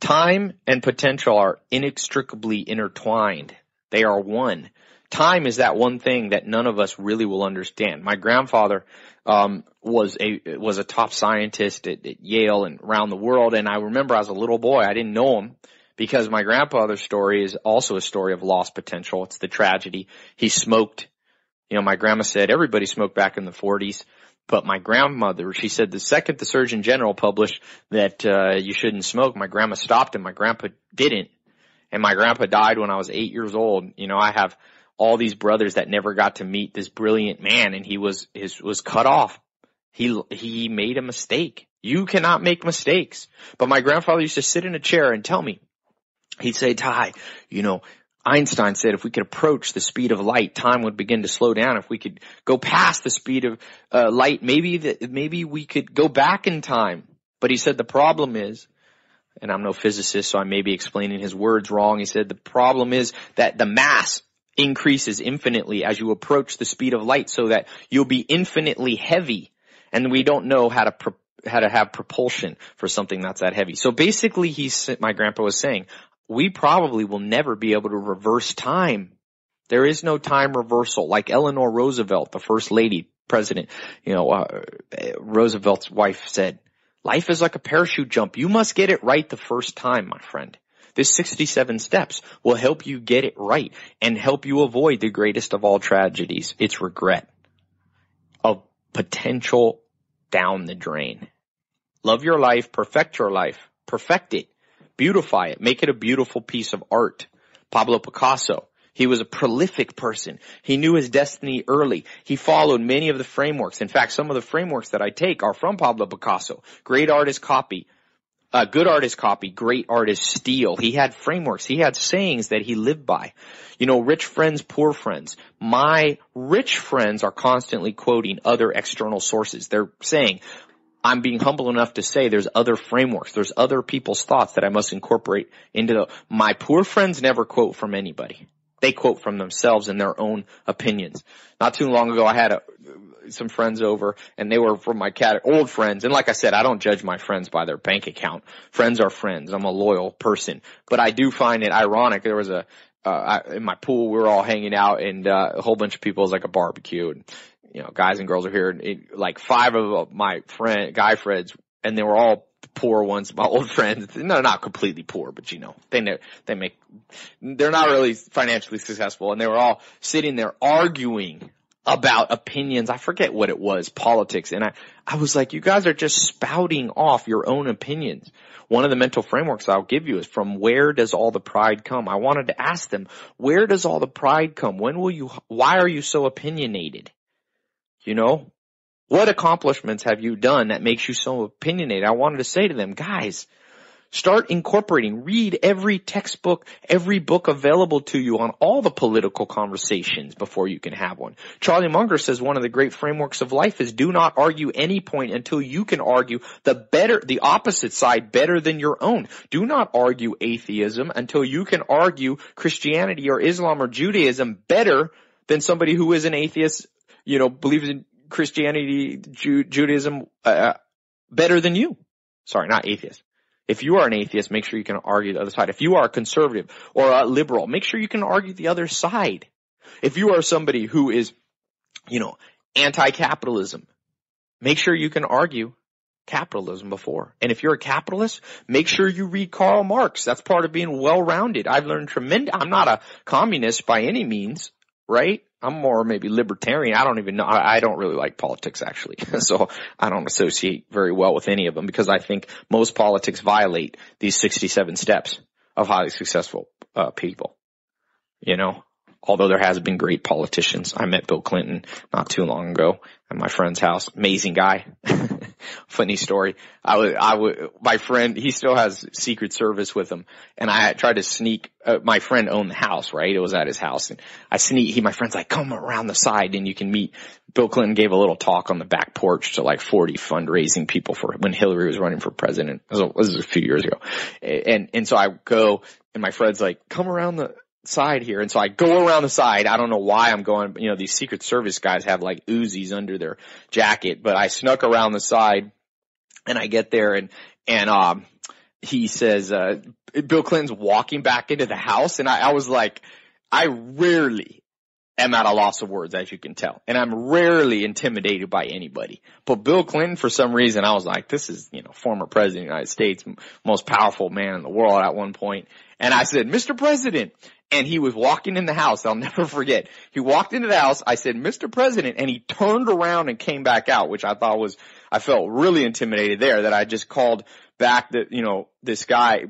Time and potential are inextricably intertwined. They are one. Time is that one thing that none of us really will understand. My grandfather um, was a was a top scientist at, at Yale and around the world, and I remember as a little boy, I didn't know him because my grandfather's story is also a story of lost potential. It's the tragedy. He smoked you know, my grandma said everybody smoked back in the 40s, but my grandmother, she said the second the Surgeon General published that uh, you shouldn't smoke, my grandma stopped and my grandpa didn't. And my grandpa died when I was eight years old. You know, I have all these brothers that never got to meet this brilliant man and he was, his, was cut off. He, he made a mistake. You cannot make mistakes. But my grandfather used to sit in a chair and tell me, he'd say, Ty, you know, Einstein said if we could approach the speed of light, time would begin to slow down. If we could go past the speed of uh, light, maybe the, maybe we could go back in time. But he said the problem is, and I'm no physicist, so I may be explaining his words wrong. He said the problem is that the mass increases infinitely as you approach the speed of light, so that you'll be infinitely heavy, and we don't know how to. Pro- how to have propulsion for something that's that heavy. So basically he's, my grandpa was saying, we probably will never be able to reverse time. There is no time reversal like Eleanor Roosevelt, the first lady president, you know, uh, Roosevelt's wife said, life is like a parachute jump. You must get it right the first time, my friend. This 67 steps will help you get it right and help you avoid the greatest of all tragedies. It's regret of potential down the drain. Love your life, perfect your life, perfect it beautify it, make it a beautiful piece of art. Pablo Picasso. He was a prolific person. He knew his destiny early. He followed many of the frameworks. In fact, some of the frameworks that I take are from Pablo Picasso. Great artist copy. Uh, good artist copy, great artist steal. He had frameworks. He had sayings that he lived by. You know, rich friends, poor friends. My rich friends are constantly quoting other external sources. They're saying, I'm being humble enough to say there's other frameworks, there's other people's thoughts that I must incorporate into the, my poor friends never quote from anybody. They quote from themselves and their own opinions. Not too long ago I had a, some friends over and they were from my cat, old friends. And like I said, I don't judge my friends by their bank account. Friends are friends. I'm a loyal person, but I do find it ironic. There was a, uh, I, in my pool, we were all hanging out and, uh, a whole bunch of people, was like a barbecue and, you know, guys and girls are here and it, like five of my friend, guy friends, and they were all poor ones, my old friends. No, not completely poor, but you know, they know, they make, they're not really financially successful and they were all sitting there arguing about opinions. I forget what it was, politics. And I, I was like, you guys are just spouting off your own opinions. One of the mental frameworks I'll give you is from where does all the pride come? I wanted to ask them, where does all the pride come? When will you, why are you so opinionated? You know, what accomplishments have you done that makes you so opinionated? I wanted to say to them, guys, Start incorporating, read every textbook, every book available to you on all the political conversations before you can have one. Charlie Munger says one of the great frameworks of life is do not argue any point until you can argue the better, the opposite side better than your own. Do not argue atheism until you can argue Christianity or Islam or Judaism better than somebody who is an atheist, you know, believes in Christianity, Ju- Judaism, uh, better than you. Sorry, not atheist. If you are an atheist, make sure you can argue the other side. If you are a conservative or a liberal, make sure you can argue the other side. If you are somebody who is, you know, anti-capitalism, make sure you can argue capitalism before. And if you're a capitalist, make sure you read Karl Marx. That's part of being well-rounded. I've learned tremendous, I'm not a communist by any means, right? I'm more maybe libertarian. I don't even know. I, don't really like politics actually. so I don't associate very well with any of them because I think most politics violate these 67 steps of highly successful uh, people. You know, although there has been great politicians. I met Bill Clinton not too long ago at my friend's house. Amazing guy. Funny story. I was, I was, my friend, he still has secret service with him and I tried to sneak, uh, my friend owned the house, right? It was at his house and I sneak, he, my friend's like, come around the side and you can meet. Bill Clinton gave a little talk on the back porch to like 40 fundraising people for when Hillary was running for president. This was a few years ago. And, and so I go and my friend's like, come around the, side here. And so I go around the side. I don't know why I'm going, you know, these secret service guys have like Uzis under their jacket, but I snuck around the side and I get there and, and, um, he says, uh, Bill Clinton's walking back into the house and I, I was like, I rarely am at a loss of words, as you can tell. And I'm rarely intimidated by anybody. But Bill Clinton, for some reason, I was like, this is, you know, former president of the United States, most powerful man in the world at one point. And I said, Mr. President, and he was walking in the house. I'll never forget. He walked into the house. I said, Mr. President, and he turned around and came back out, which I thought was, I felt really intimidated there that I just called back that, you know, this guy,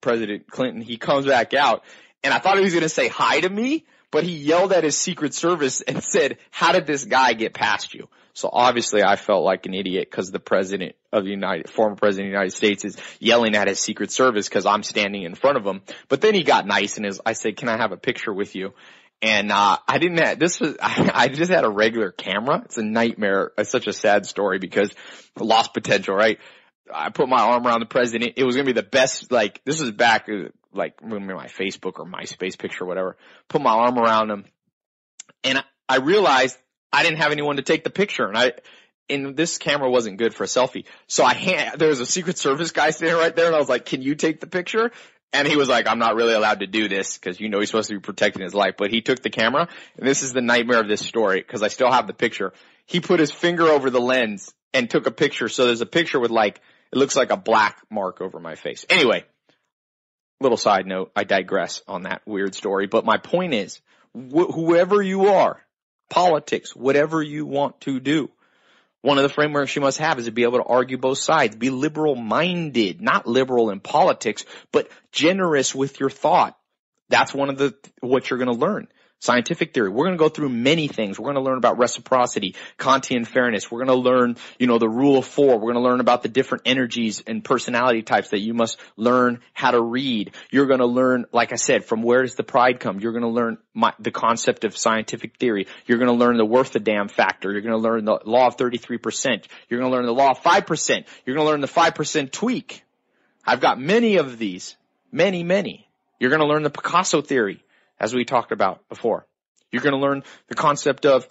President Clinton, he comes back out and I thought he was going to say hi to me, but he yelled at his secret service and said, how did this guy get past you? So obviously I felt like an idiot because the president of the United, former president of the United States is yelling at his secret service because I'm standing in front of him. But then he got nice and is, I said, can I have a picture with you? And, uh, I didn't have, this was, I, I just had a regular camera. It's a nightmare. It's such a sad story because lost potential, right? I put my arm around the president. It was going to be the best, like, this was back, uh, like, my Facebook or MySpace picture or whatever. Put my arm around him and I realized I didn't have anyone to take the picture and I, and this camera wasn't good for a selfie. So I hand, there was a secret service guy standing right there and I was like, can you take the picture? And he was like, I'm not really allowed to do this because you know he's supposed to be protecting his life, but he took the camera and this is the nightmare of this story because I still have the picture. He put his finger over the lens and took a picture. So there's a picture with like, it looks like a black mark over my face. Anyway, little side note, I digress on that weird story, but my point is, wh- whoever you are, politics, whatever you want to do. One of the frameworks you must have is to be able to argue both sides. Be liberal minded, not liberal in politics, but generous with your thought. That's one of the, what you're going to learn. Scientific theory. We're going to go through many things. We're going to learn about reciprocity, Kantian fairness. We're going to learn, you know, the rule of four. We're going to learn about the different energies and personality types that you must learn how to read. You're going to learn, like I said, from where does the pride come? You're going to learn my, the concept of scientific theory. You're going to learn the worth the damn factor. You're going to learn the law of 33%. You're going to learn the law of 5%. You're going to learn the 5% tweak. I've got many of these. Many, many. You're going to learn the Picasso theory as we talked about before. You're going to learn the concept of,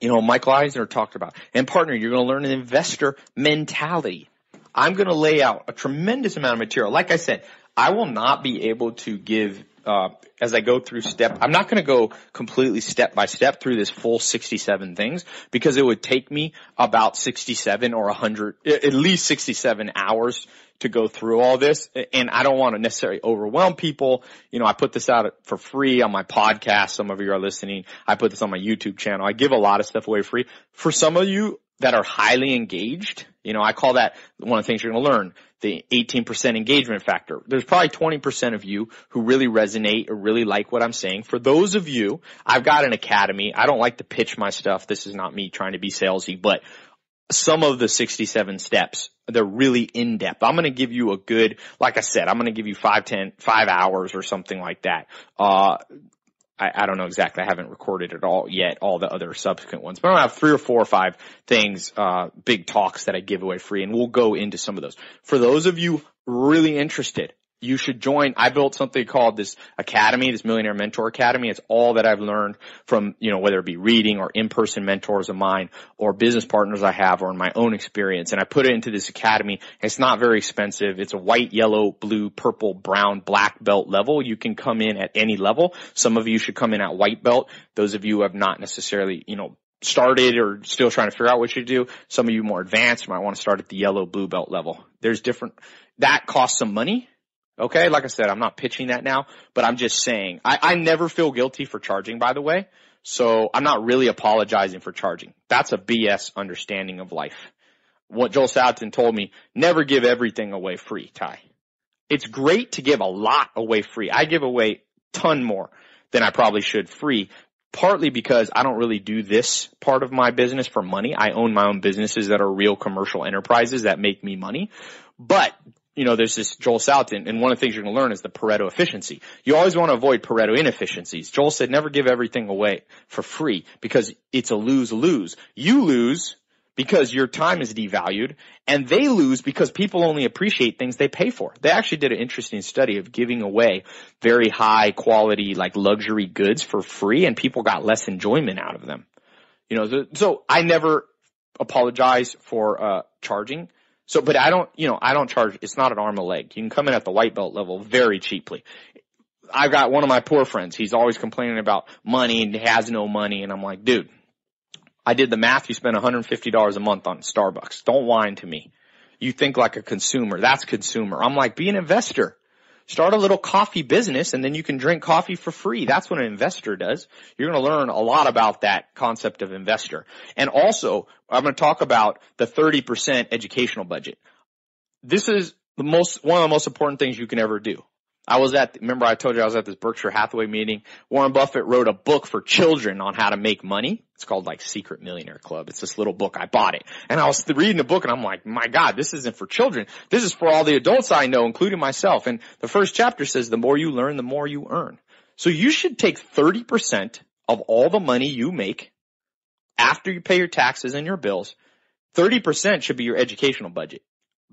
you know, Michael Eisner talked about. And partner, you're going to learn an investor mentality. I'm going to lay out a tremendous amount of material. Like I said, I will not be able to give, uh, as I go through step, I'm not going to go completely step by step through this full 67 things because it would take me about 67 or 100, at least 67 hours to go through all this and I don't want to necessarily overwhelm people. You know, I put this out for free on my podcast. Some of you are listening. I put this on my YouTube channel. I give a lot of stuff away free. For some of you that are highly engaged, you know, I call that one of the things you're going to learn, the 18% engagement factor. There's probably 20% of you who really resonate or really like what I'm saying. For those of you, I've got an academy. I don't like to pitch my stuff. This is not me trying to be salesy, but some of the 67 steps, they're really in depth. I'm going to give you a good, like I said, I'm going to give you five, ten, five hours or something like that. Uh, I, I, don't know exactly. I haven't recorded it all yet, all the other subsequent ones, but I have three or four or five things, uh, big talks that I give away free and we'll go into some of those. For those of you really interested, you should join. I built something called this academy, this millionaire mentor academy. It's all that I've learned from, you know, whether it be reading or in-person mentors of mine or business partners I have or in my own experience. And I put it into this academy. It's not very expensive. It's a white, yellow, blue, purple, brown, black belt level. You can come in at any level. Some of you should come in at white belt. Those of you who have not necessarily, you know, started or still trying to figure out what you do. Some of you more advanced might want to start at the yellow, blue belt level. There's different, that costs some money Okay, like I said, I'm not pitching that now, but I'm just saying, I, I never feel guilty for charging, by the way. So I'm not really apologizing for charging. That's a BS understanding of life. What Joel Salatin told me, never give everything away free, Ty. It's great to give a lot away free. I give away ton more than I probably should free, partly because I don't really do this part of my business for money. I own my own businesses that are real commercial enterprises that make me money. But you know, there's this Joel Salatin, and one of the things you're going to learn is the Pareto efficiency. You always want to avoid Pareto inefficiencies. Joel said never give everything away for free because it's a lose-lose. You lose because your time is devalued and they lose because people only appreciate things they pay for. They actually did an interesting study of giving away very high quality, like luxury goods for free and people got less enjoyment out of them. You know, so I never apologize for, uh, charging so, but I don't, you know, I don't charge, it's not an arm a leg. You can come in at the white belt level very cheaply. I've got one of my poor friends. He's always complaining about money and he has no money. And I'm like, dude, I did the math. You spend $150 a month on Starbucks. Don't whine to me. You think like a consumer. That's consumer. I'm like, be an investor. Start a little coffee business and then you can drink coffee for free. That's what an investor does. You're going to learn a lot about that concept of investor. And also, I'm going to talk about the 30% educational budget. This is the most, one of the most important things you can ever do. I was at, remember I told you I was at this Berkshire Hathaway meeting. Warren Buffett wrote a book for children on how to make money. It's called like Secret Millionaire Club. It's this little book. I bought it and I was reading the book and I'm like, my God, this isn't for children. This is for all the adults I know, including myself. And the first chapter says the more you learn, the more you earn. So you should take 30% of all the money you make after you pay your taxes and your bills. 30% should be your educational budget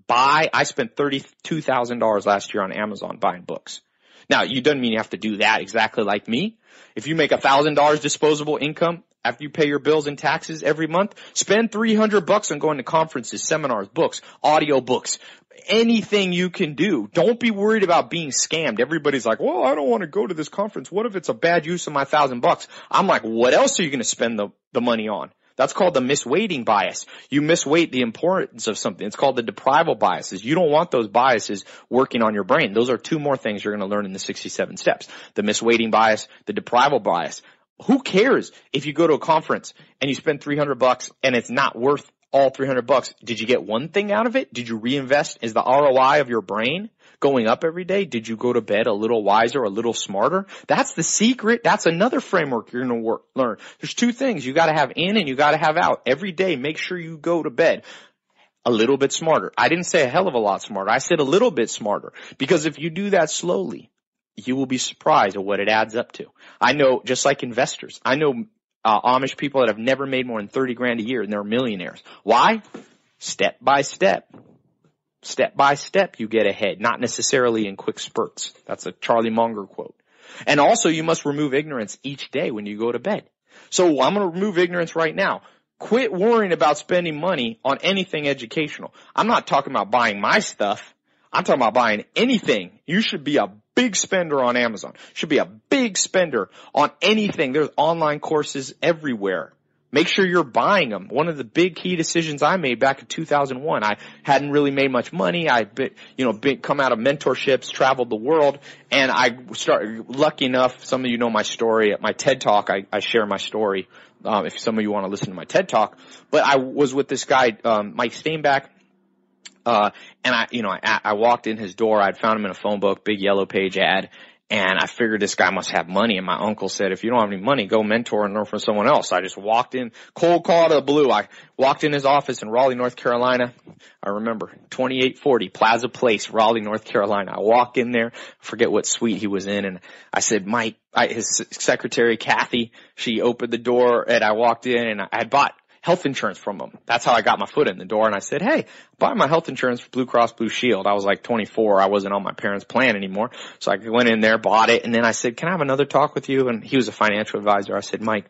buy, I spent $32,000 last year on Amazon buying books. Now, you doesn't mean you have to do that exactly like me. If you make a $1,000 disposable income after you pay your bills and taxes every month, spend 300 bucks on going to conferences, seminars, books, audio books, anything you can do. Don't be worried about being scammed. Everybody's like, well, I don't want to go to this conference. What if it's a bad use of my thousand bucks? I'm like, what else are you going to spend the, the money on? That's called the misweighting bias. You misweight the importance of something. It's called the deprival biases. You don't want those biases working on your brain. Those are two more things you're going to learn in the 67 steps. The misweighting bias, the deprival bias. Who cares if you go to a conference and you spend 300 bucks and it's not worth all 300 bucks? Did you get one thing out of it? Did you reinvest? Is the ROI of your brain going up every day? Did you go to bed a little wiser, a little smarter? That's the secret. That's another framework you're going to work, learn. There's two things. You got to have in and you got to have out. Every day, make sure you go to bed a little bit smarter. I didn't say a hell of a lot smarter. I said a little bit smarter because if you do that slowly, you will be surprised at what it adds up to. I know, just like investors, I know uh, Amish people that have never made more than 30 grand a year and they're millionaires. Why? Step by step. Step by step you get ahead, not necessarily in quick spurts. That's a Charlie Munger quote. And also you must remove ignorance each day when you go to bed. So I'm going to remove ignorance right now. Quit worrying about spending money on anything educational. I'm not talking about buying my stuff. I'm talking about buying anything. You should be a big spender on Amazon. Should be a big spender on anything. There's online courses everywhere. Make sure you're buying them. One of the big key decisions I made back in 2001, I hadn't really made much money. I been, you know, been, come out of mentorships, traveled the world, and I started, lucky enough, some of you know my story at my TED talk, I, I share my story, um, if some of you want to listen to my TED talk, but I was with this guy, um, Mike Steinbach, uh, and I, you know, I, I walked in his door. I'd found him in a phone book, big yellow page ad. And I figured this guy must have money. And my uncle said, if you don't have any money, go mentor and learn from someone else. I just walked in, cold call out of the blue. I walked in his office in Raleigh, North Carolina. I remember 2840 Plaza Place, Raleigh, North Carolina. I walk in there, forget what suite he was in. And I said, Mike, I, his secretary, Kathy, she opened the door and I walked in and I had bought health insurance from them. That's how I got my foot in the door. And I said, Hey, buy my health insurance for Blue Cross Blue Shield. I was like 24. I wasn't on my parents' plan anymore. So I went in there, bought it. And then I said, can I have another talk with you? And he was a financial advisor. I said, Mike,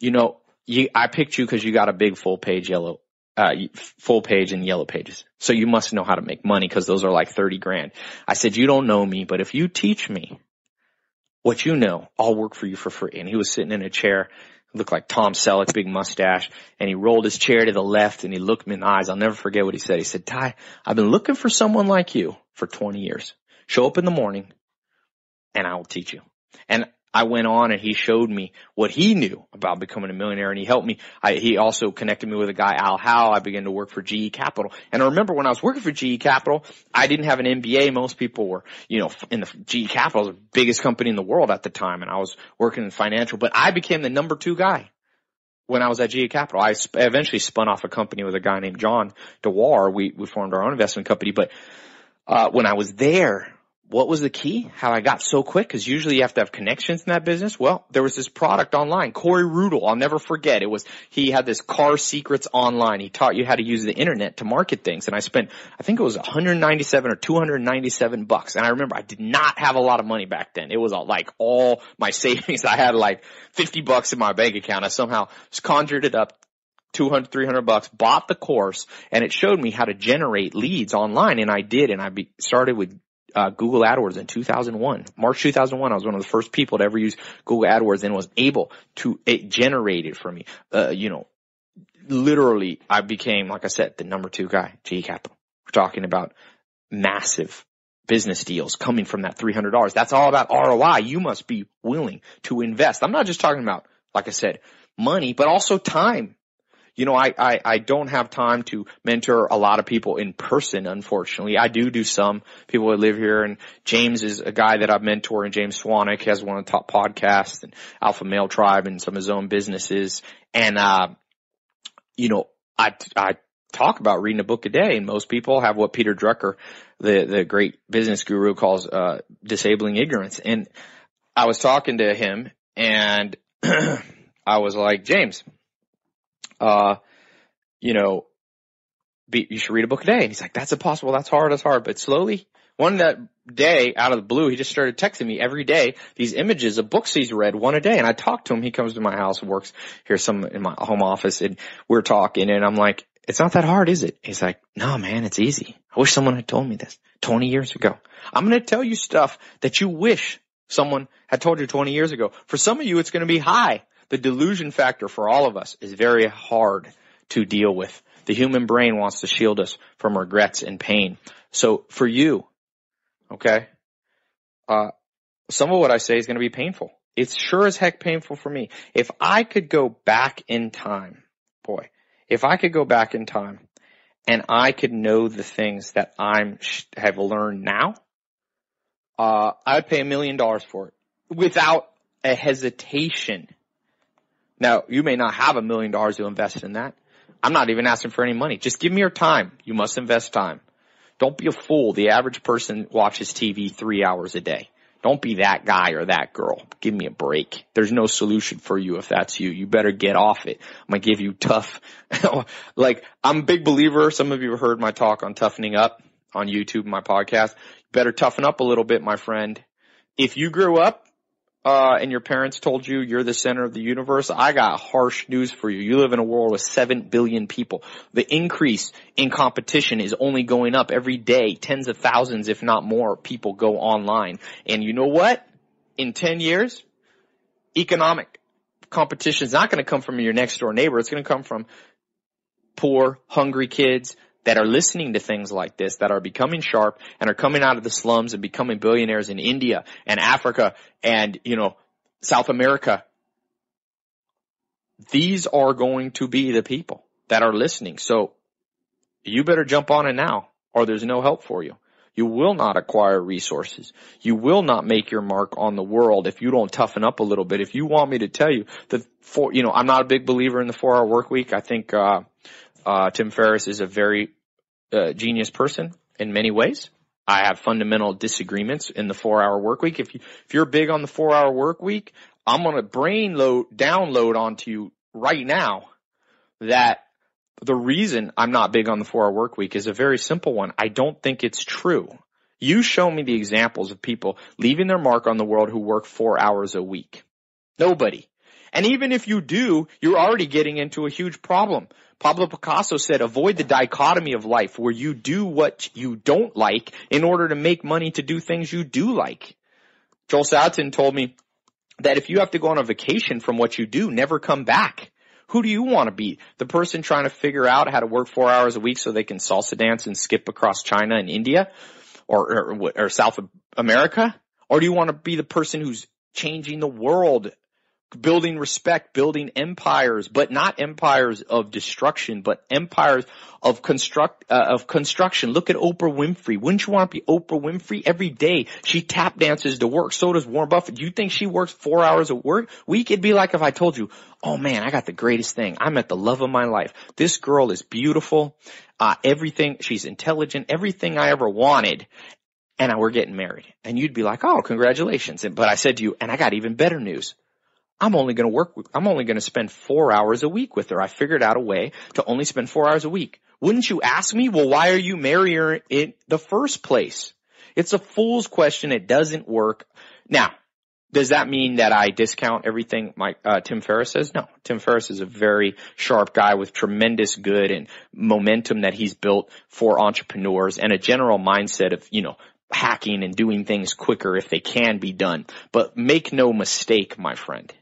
you know, you, I picked you because you got a big full page yellow, uh, full page and yellow pages. So you must know how to make money because those are like 30 grand. I said, you don't know me, but if you teach me what you know, I'll work for you for free. And he was sitting in a chair looked like Tom Selleck, big mustache, and he rolled his chair to the left and he looked me in the eyes. I'll never forget what he said. He said, Ty, I've been looking for someone like you for 20 years. Show up in the morning and I will teach you. And I went on and he showed me what he knew about becoming a millionaire and he helped me. I, he also connected me with a guy, Al Howe. I began to work for GE Capital. And I remember when I was working for GE Capital, I didn't have an MBA. Most people were, you know, in the GE Capital, the biggest company in the world at the time. And I was working in financial, but I became the number two guy when I was at GE Capital. I eventually spun off a company with a guy named John DeWar. We, we formed our own investment company, but, uh, when I was there, what was the key? How I got so quick? Cause usually you have to have connections in that business. Well, there was this product online, Corey Rudl. I'll never forget. It was, he had this car secrets online. He taught you how to use the internet to market things. And I spent, I think it was 197 or 297 bucks. And I remember I did not have a lot of money back then. It was all, like all my savings. I had like 50 bucks in my bank account. I somehow conjured it up, 200, 300 bucks, bought the course, and it showed me how to generate leads online, and I did, and I be, started with uh, Google AdWords in 2001. March 2001, I was one of the first people to ever use Google AdWords and was able to, it generated for me, uh, you know, literally I became, like I said, the number two guy, GE Capital. We're talking about massive business deals coming from that $300. That's all about ROI. You must be willing to invest. I'm not just talking about, like I said, money, but also time you know, I, I, I don't have time to mentor a lot of people in person, unfortunately. I do do some people that live here and James is a guy that I've mentored and James Swanwick has one of the top podcasts and Alpha Male Tribe and some of his own businesses. And, uh, you know, I, I talk about reading a book a day and most people have what Peter Drucker, the, the great business guru calls, uh, disabling ignorance. And I was talking to him and I was like, James, uh, you know, be, you should read a book a day. And he's like, that's impossible. That's hard. That's hard. But slowly, one that day out of the blue, he just started texting me every day these images of books he's read one a day. And I talked to him. He comes to my house works here some in my home office and we're talking and I'm like, it's not that hard, is it? He's like, no, man, it's easy. I wish someone had told me this 20 years ago. I'm going to tell you stuff that you wish someone had told you 20 years ago. For some of you, it's going to be high the delusion factor for all of us is very hard to deal with. The human brain wants to shield us from regrets and pain. So for you, okay, uh, some of what I say is going to be painful. It's sure as heck painful for me. If I could go back in time, boy, if I could go back in time and I could know the things that I'm have learned now, uh, I'd pay a million dollars for it without a hesitation. Now, you may not have a million dollars to invest in that. I'm not even asking for any money. Just give me your time. You must invest time. Don't be a fool. The average person watches TV three hours a day. Don't be that guy or that girl. Give me a break. There's no solution for you if that's you. You better get off it. I'm gonna give you tough, like, I'm a big believer. Some of you have heard my talk on toughening up on YouTube, my podcast. You better toughen up a little bit, my friend. If you grew up uh, and your parents told you you're the center of the universe, I got harsh news for you. You live in a world with 7 billion people. The increase in competition is only going up every day. Tens of thousands, if not more, people go online. And you know what? In 10 years, economic competition is not going to come from your next door neighbor. It's going to come from poor, hungry kids that are listening to things like this, that are becoming sharp and are coming out of the slums and becoming billionaires in India and Africa and, you know, South America. These are going to be the people that are listening. So you better jump on it now or there's no help for you. You will not acquire resources. You will not make your mark on the world if you don't toughen up a little bit. If you want me to tell you that for, you know, I'm not a big believer in the four hour work week. I think, uh, uh, Tim Ferriss is a very uh, genius person in many ways. I have fundamental disagreements in the four hour work week. If you, if you're big on the four hour work week, I'm going to brain load, download onto you right now that the reason I'm not big on the four hour work week is a very simple one. I don't think it's true. You show me the examples of people leaving their mark on the world who work four hours a week. Nobody. And even if you do, you're already getting into a huge problem. Pablo Picasso said, avoid the dichotomy of life where you do what you don't like in order to make money to do things you do like. Joel Salatin told me that if you have to go on a vacation from what you do, never come back. Who do you want to be? The person trying to figure out how to work four hours a week so they can salsa dance and skip across China and India or, or, or South America? Or do you want to be the person who's changing the world building respect, building empires, but not empires of destruction, but empires of construct uh, of construction. Look at Oprah Winfrey. Wouldn't you want to be Oprah Winfrey every day? She tap dances to work. So does Warren Buffett. Do you think she works four hours a work week? It'd be like if I told you, "Oh man, I got the greatest thing. I met the love of my life. This girl is beautiful. Uh, everything. She's intelligent. Everything I ever wanted." And we're getting married. And you'd be like, oh, congratulations. But I said to you, and I got even better news. I'm only going to work, with, I'm only going to spend four hours a week with her. I figured out a way to only spend four hours a week. Wouldn't you ask me, well, why are you marrying her in the first place? It's a fool's question. It doesn't work. Now, does that mean that I discount everything Mike, uh, Tim Ferriss says? No. Tim Ferriss is a very sharp guy with tremendous good and momentum that he's built for entrepreneurs and a general mindset of, you know, hacking and doing things quicker if they can be done. But make no mistake, my friend.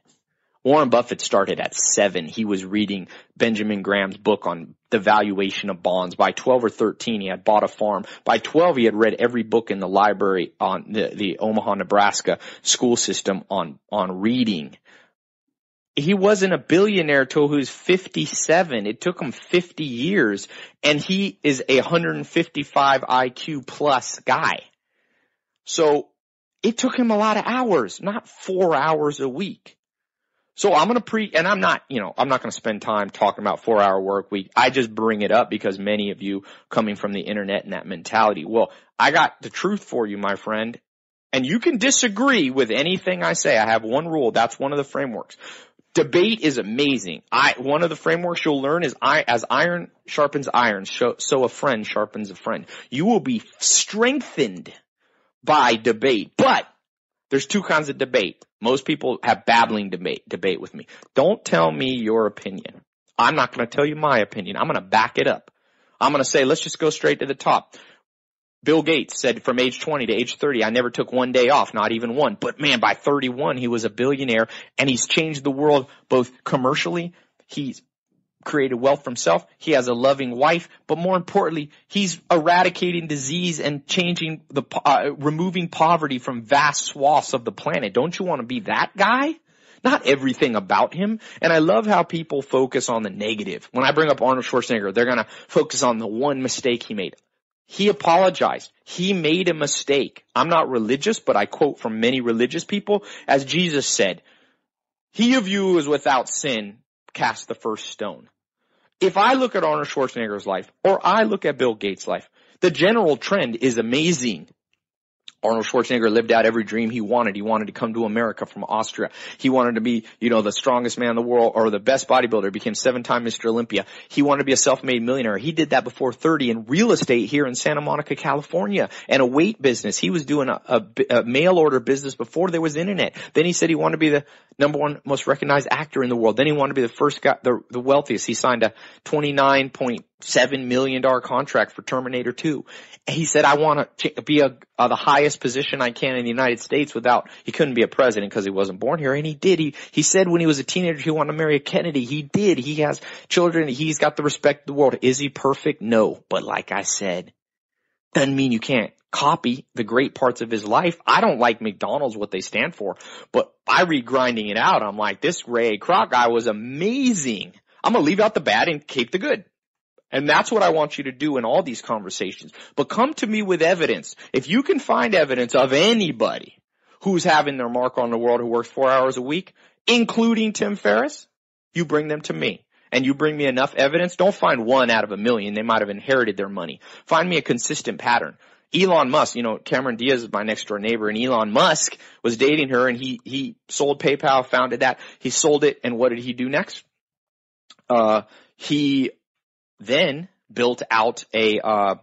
Warren Buffett started at seven. He was reading Benjamin Graham's book on the valuation of bonds. By 12 or 13, he had bought a farm. By 12, he had read every book in the library on the, the Omaha, Nebraska school system on, on reading. He wasn't a billionaire till he was 57. It took him 50 years and he is a 155 IQ plus guy. So it took him a lot of hours, not four hours a week. So I'm going to pre, and I'm not, you know, I'm not going to spend time talking about four hour work week. I just bring it up because many of you coming from the internet and that mentality. Well, I got the truth for you, my friend. And you can disagree with anything I say. I have one rule. That's one of the frameworks. Debate is amazing. I, one of the frameworks you'll learn is I, as iron sharpens iron, so, so a friend sharpens a friend. You will be strengthened by debate, but there's two kinds of debate. Most people have babbling debate, debate with me. Don't tell me your opinion. I'm not going to tell you my opinion. I'm going to back it up. I'm going to say, let's just go straight to the top. Bill Gates said from age 20 to age 30, I never took one day off, not even one. But man, by 31, he was a billionaire and he's changed the world both commercially. He's created wealth for himself. He has a loving wife, but more importantly, he's eradicating disease and changing the, uh, removing poverty from vast swaths of the planet. Don't you want to be that guy? not everything about him. And I love how people focus on the negative. When I bring up Arnold Schwarzenegger, they're going to focus on the one mistake he made. He apologized. He made a mistake. I'm not religious, but I quote from many religious people, as Jesus said, he of you is without sin cast the first stone. If I look at Arnold Schwarzenegger's life, or I look at Bill Gates' life, the general trend is amazing. Arnold Schwarzenegger lived out every dream he wanted. He wanted to come to America from Austria. He wanted to be, you know, the strongest man in the world or the best bodybuilder. He became seven-time Mr. Olympia. He wanted to be a self-made millionaire. He did that before 30 in real estate here in Santa Monica, California and a weight business. He was doing a, a, a mail order business before there was internet. Then he said he wanted to be the number one most recognized actor in the world. Then he wanted to be the first guy, the, the wealthiest. He signed a 29 point seven million dollar contract for Terminator 2. He said, I want to be a, uh, the highest position I can in the United States without, he couldn't be a president because he wasn't born here. And he did. He, he said when he was a teenager, he wanted to marry a Kennedy. He did. He has children. He's got the respect of the world. Is he perfect? No. But like I said, doesn't mean you can't copy the great parts of his life. I don't like McDonald's, what they stand for, but I read grinding it out. I'm like, this Ray Kroc guy was amazing. I'm going to leave out the bad and keep the good. And that's what I want you to do in all these conversations. But come to me with evidence. If you can find evidence of anybody who's having their mark on the world who works four hours a week, including Tim Ferriss, you bring them to me. And you bring me enough evidence. Don't find one out of a million. They might have inherited their money. Find me a consistent pattern. Elon Musk, you know, Cameron Diaz is my next door neighbor and Elon Musk was dating her and he, he sold PayPal, founded that. He sold it and what did he do next? Uh, he then built out a uh,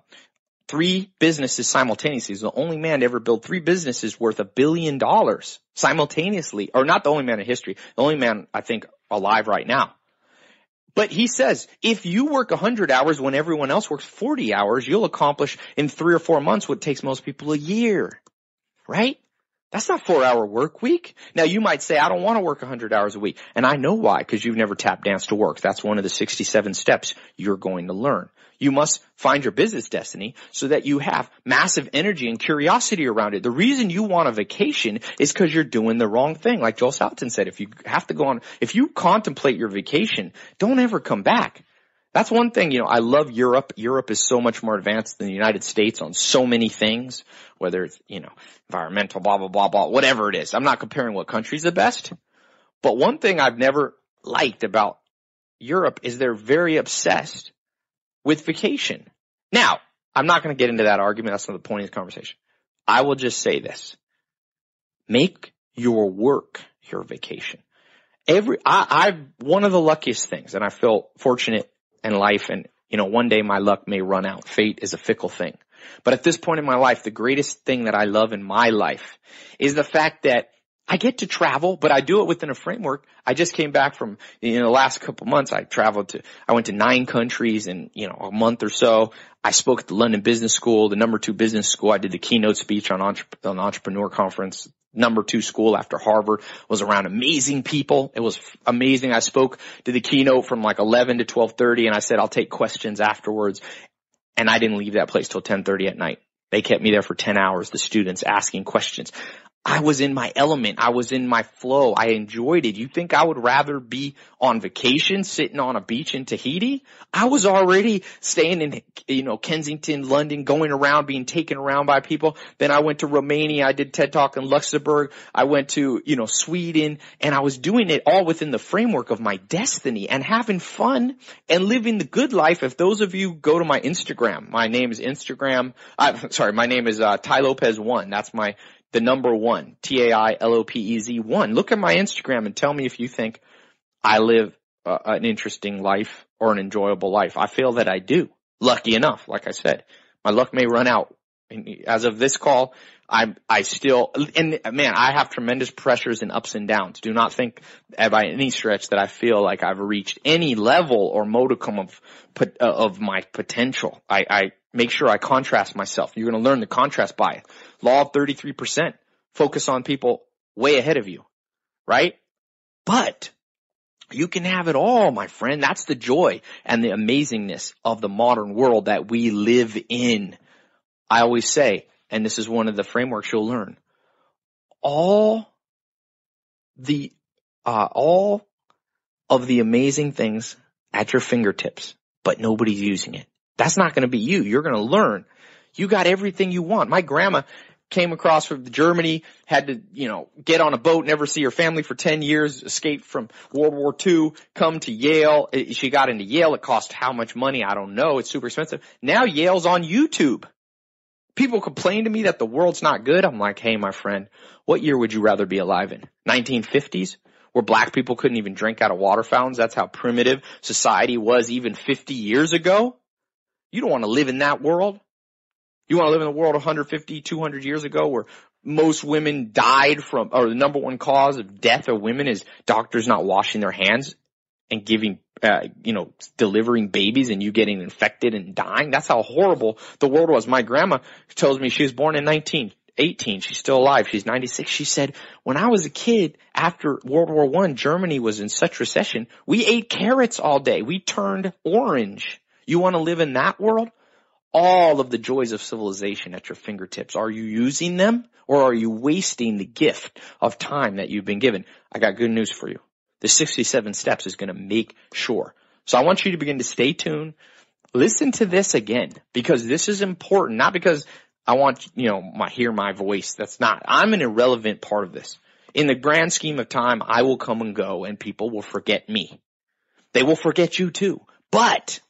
three businesses simultaneously. He's the only man to ever build three businesses worth a billion dollars simultaneously, or not the only man in history, the only man I think alive right now. But he says, if you work 100 hours when everyone else works 40 hours, you'll accomplish in three or four months what takes most people a year. Right? That's not four hour work week. Now you might say, I don't want to work 100 hours a week. And I know why, because you've never tap danced to work. That's one of the 67 steps you're going to learn. You must find your business destiny so that you have massive energy and curiosity around it. The reason you want a vacation is because you're doing the wrong thing. Like Joel Salatin said, if you have to go on, if you contemplate your vacation, don't ever come back. That's one thing, you know, I love Europe. Europe is so much more advanced than the United States on so many things, whether it's, you know, environmental, blah, blah, blah, blah, whatever it is. I'm not comparing what country's the best, but one thing I've never liked about Europe is they're very obsessed with vacation. Now, I'm not going to get into that argument. That's not the point of this conversation. I will just say this. Make your work your vacation. Every, I, I, one of the luckiest things, and I feel fortunate in life and, you know, one day my luck may run out. Fate is a fickle thing. But at this point in my life, the greatest thing that I love in my life is the fact that I get to travel, but I do it within a framework. I just came back from, in the last couple months, I traveled to, I went to nine countries in, you know, a month or so. I spoke at the London Business School, the number two business school. I did the keynote speech on, entre- on entrepreneur conference number two school after Harvard, was around amazing people. It was amazing. I spoke to the keynote from like 11 to 1230 and I said, I'll take questions afterwards. And I didn't leave that place till 1030 at night. They kept me there for 10 hours, the students asking questions. I was in my element. I was in my flow. I enjoyed it. You think I would rather be on vacation sitting on a beach in Tahiti? I was already staying in, you know, Kensington, London, going around, being taken around by people. Then I went to Romania. I did TED Talk in Luxembourg. I went to, you know, Sweden and I was doing it all within the framework of my destiny and having fun and living the good life. If those of you go to my Instagram, my name is Instagram, uh, sorry, my name is, uh, Tai Lopez one. That's my the number one, T-A-I-L-O-P-E-Z one. Look at my Instagram and tell me if you think I live uh, an interesting life or an enjoyable life. I feel that I do. Lucky enough, like I said, my luck may run out. As of this call, I I still and man, I have tremendous pressures and ups and downs. Do not think by any stretch that I feel like I've reached any level or modicum of uh, of my potential. I, I make sure I contrast myself. You're going to learn the contrast by Law of 33%. Focus on people way ahead of you, right? But you can have it all, my friend. That's the joy and the amazingness of the modern world that we live in. I always say, and this is one of the frameworks you'll learn, all the uh, all of the amazing things at your fingertips, but nobody's using it. That's not going to be you. You're going to learn. You got everything you want. My grandma came across from Germany, had to, you know, get on a boat, never see her family for 10 years, escaped from World War II, come to Yale. She got into Yale. It cost how much money? I don't know. It's super expensive. Now Yale's on YouTube. People complain to me that the world's not good. I'm like, hey, my friend, what year would you rather be alive in? 1950s? Where black people couldn't even drink out of water fountains. That's how primitive society was even 50 years ago. You don't want to live in that world. You want to live in a world 150, 200 years ago where most women died from, or the number one cause of death of women is doctors not washing their hands and giving, uh, you know, delivering babies and you getting infected and dying. That's how horrible the world was. My grandma tells me she was born in 1918. She's still alive. She's 96. She said, when I was a kid after World War One, Germany was in such recession. We ate carrots all day. We turned orange. You want to live in that world? all of the joys of civilization at your fingertips. Are you using them or are you wasting the gift of time that you've been given? I got good news for you. The 67 steps is going to make sure. So I want you to begin to stay tuned. Listen to this again because this is important, not because I want, you know, my, hear my voice. That's not, I'm an irrelevant part of this. In the grand scheme of time, I will come and go and people will forget me. They will forget you too. But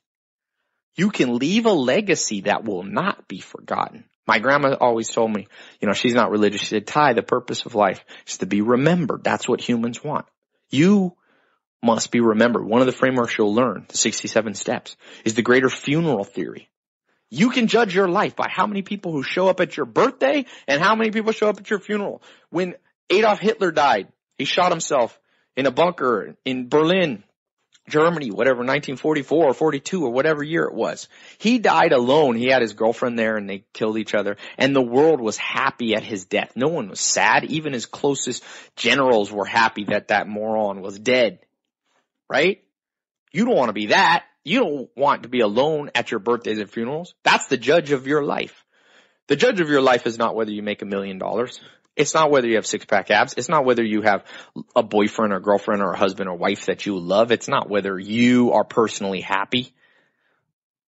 you can leave a legacy that will not be forgotten. My grandma always told me, you know, she's not religious. She said, Tai, the purpose of life is to be remembered. That's what humans want. You must be remembered. One of the frameworks you'll learn, the 67 steps, is the greater funeral theory. You can judge your life by how many people who show up at your birthday and how many people show up at your funeral. When Adolf Hitler died, he shot himself in a bunker in Berlin Germany, whatever, 1944 or 42 or whatever year it was. He died alone. He had his girlfriend there and they killed each other and the world was happy at his death. No one was sad. Even his closest generals were happy that that moron was dead. Right? You don't want to be that. You don't want to be alone at your birthdays and funerals. That's the judge of your life. The judge of your life is not whether you make a million dollars. It's not whether you have six pack abs. It's not whether you have a boyfriend or girlfriend or a husband or wife that you love. It's not whether you are personally happy.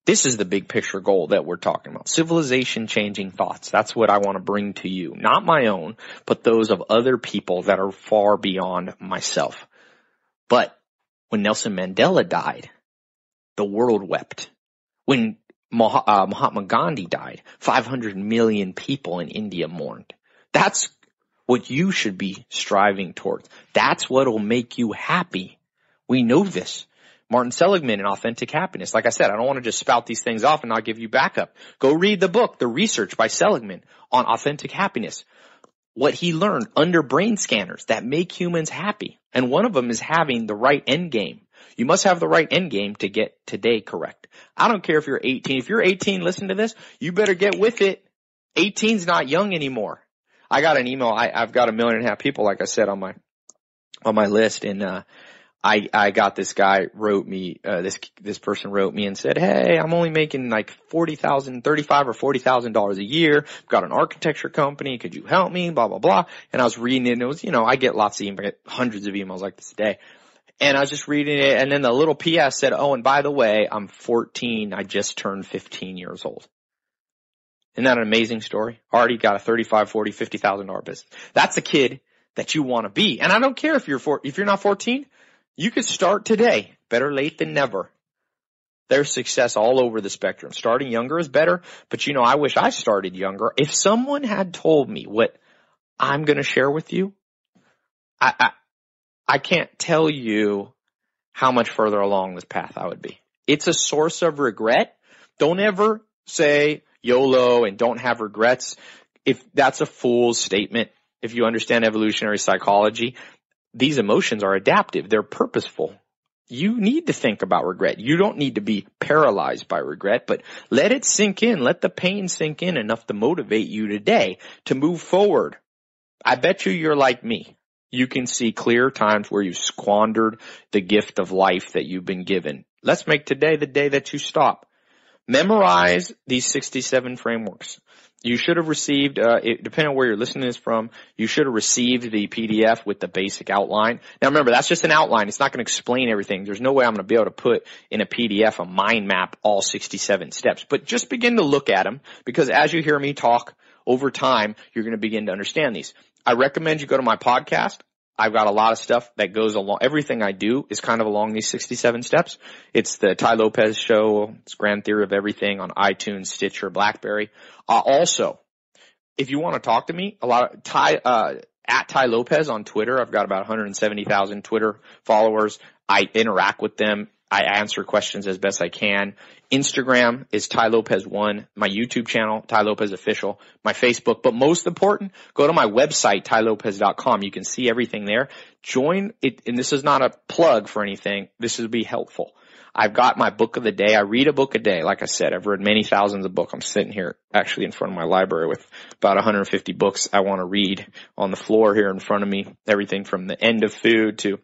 This is the big picture goal that we're talking about. Civilization changing thoughts. That's what I want to bring to you. Not my own, but those of other people that are far beyond myself. But when Nelson Mandela died, the world wept. When uh, Mahatma Gandhi died, 500 million people in India mourned. That's what you should be striving towards. That's what'll make you happy. We know this. Martin Seligman and Authentic Happiness. Like I said, I don't want to just spout these things off and not give you backup. Go read the book, The Research by Seligman on Authentic Happiness. What he learned under brain scanners that make humans happy. And one of them is having the right end game. You must have the right end game to get today correct. I don't care if you're 18. If you're 18, listen to this. You better get with it. 18's not young anymore. I got an email. I, I've got a million and a half people, like I said, on my, on my list. And, uh, I, I got this guy wrote me, uh, this, this person wrote me and said, Hey, I'm only making like 40,000, 35 or $40,000 a year. I've got an architecture company. Could you help me? Blah, blah, blah. And I was reading it and it was, you know, I get lots of emails, hundreds of emails like this a day. And I was just reading it and then the little PS said, Oh, and by the way, I'm 14. I just turned 15 years old. Isn't that an amazing story? Already got a 35, 40, 50,000 dollar business. That's a kid that you want to be. And I don't care if you're four, if you're not 14, you could start today. Better late than never. There's success all over the spectrum. Starting younger is better, but you know, I wish I started younger. If someone had told me what I'm going to share with you, I, I, I can't tell you how much further along this path I would be. It's a source of regret. Don't ever say, YOLO and don't have regrets, if that's a fool's statement, if you understand evolutionary psychology, these emotions are adaptive. They're purposeful. You need to think about regret. You don't need to be paralyzed by regret, but let it sink in. Let the pain sink in enough to motivate you today to move forward. I bet you you're like me. You can see clear times where you squandered the gift of life that you've been given. Let's make today the day that you stop. Memorize these 67 frameworks. you should have received, uh, it, depending on where you're listening this from, you should have received the PDF with the basic outline. Now remember, that's just an outline. It's not going to explain everything. There's no way I'm going to be able to put in a PDF a mind map all 67 steps, but just begin to look at them because as you hear me talk over time, you're going to begin to understand these. I recommend you go to my podcast. I've got a lot of stuff that goes along. Everything I do is kind of along these 67 steps. It's the Tai Lopez show. It's Grand Theory of Everything on iTunes, Stitcher, Blackberry. Uh, also, if you want to talk to me, a lot of Tai, uh, at Tai Lopez on Twitter. I've got about 170,000 Twitter followers. I interact with them. I answer questions as best I can. Instagram is Tai Lopez one, my YouTube channel, Tai Lopez official, my Facebook, but most important, go to my website, tailopez.com. You can see everything there. Join it, and this is not a plug for anything. This will be helpful. I've got my book of the day. I read a book a day. Like I said, I've read many thousands of books. I'm sitting here actually in front of my library with about 150 books I want to read on the floor here in front of me. Everything from the end of food to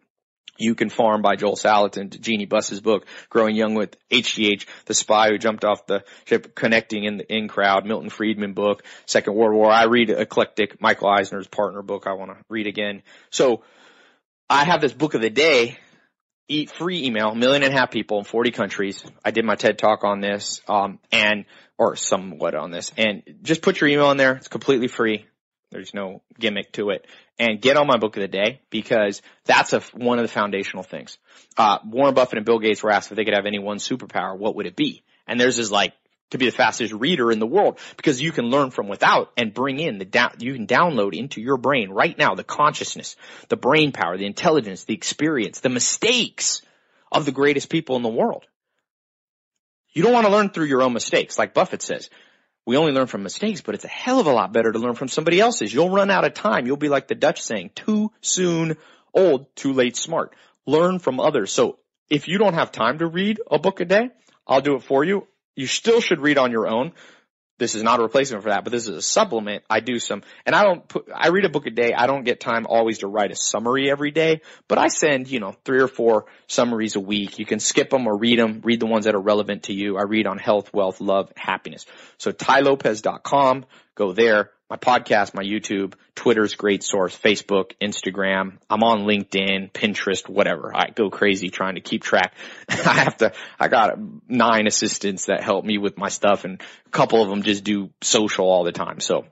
you Can Farm by Joel Salatin to Jeanie Buss's book, Growing Young with HGH, The Spy Who Jumped Off the Ship, Connecting in the In Crowd, Milton Friedman book, Second World War. I read Eclectic, Michael Eisner's partner book I want to read again. So I have this book of the day, eat free email, million and a half people in 40 countries. I did my TED talk on this, um, and, or somewhat on this, and just put your email in there. It's completely free. There's no gimmick to it. And get on my book of the day because that's a, one of the foundational things. Uh, Warren Buffett and Bill Gates were asked if they could have any one superpower, what would it be? And theirs is like to be the fastest reader in the world because you can learn from without and bring in the down, you can download into your brain right now the consciousness, the brain power, the intelligence, the experience, the mistakes of the greatest people in the world. You don't want to learn through your own mistakes, like Buffett says we only learn from mistakes, but it's a hell of a lot better to learn from somebody else's. You'll run out of time. You'll be like the Dutch saying, too soon old, too late smart. Learn from others. So if you don't have time to read a book a day, I'll do it for you. You still should read on your own, this is not a replacement for that, but this is a supplement. I do some, and I don't put, I read a book a day. I don't get time always to write a summary every day, but I send, you know, three or four summaries a week. You can skip them or read them, read the ones that are relevant to you. I read on health, wealth, love, happiness. So tailopez.com, go there my podcast, my YouTube, Twitter's great source, Facebook, Instagram. I'm on LinkedIn, Pinterest, whatever. I go crazy trying to keep track. I have to, I got nine assistants that help me with my stuff and a couple of them just do social all the time. So,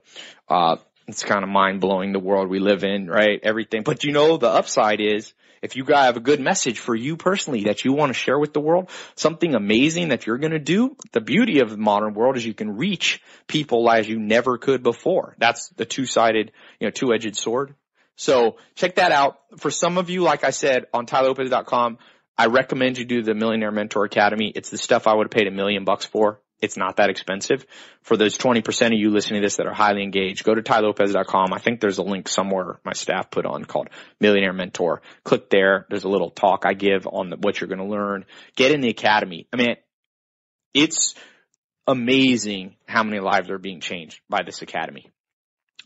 uh, it's kind of mind blowing the world we live in, right? Everything. But you know, the upside is if you guys have a good message for you personally that you want to share with the world, something amazing that you're going to do, the beauty of the modern world is you can reach people as you never could before. That's the two-sided, you know, two-edged sword. So check that out. For some of you, like I said, on tailopez.com, I recommend you do the Millionaire Mentor Academy. It's the stuff I would have paid a million bucks for. It's not that expensive. For those 20% of you listening to this that are highly engaged, go to tailopez.com. I think there's a link somewhere my staff put on called Millionaire Mentor. Click there. There's a little talk I give on the, what you're going to learn. Get in the academy. I mean, it's amazing how many lives are being changed by this academy.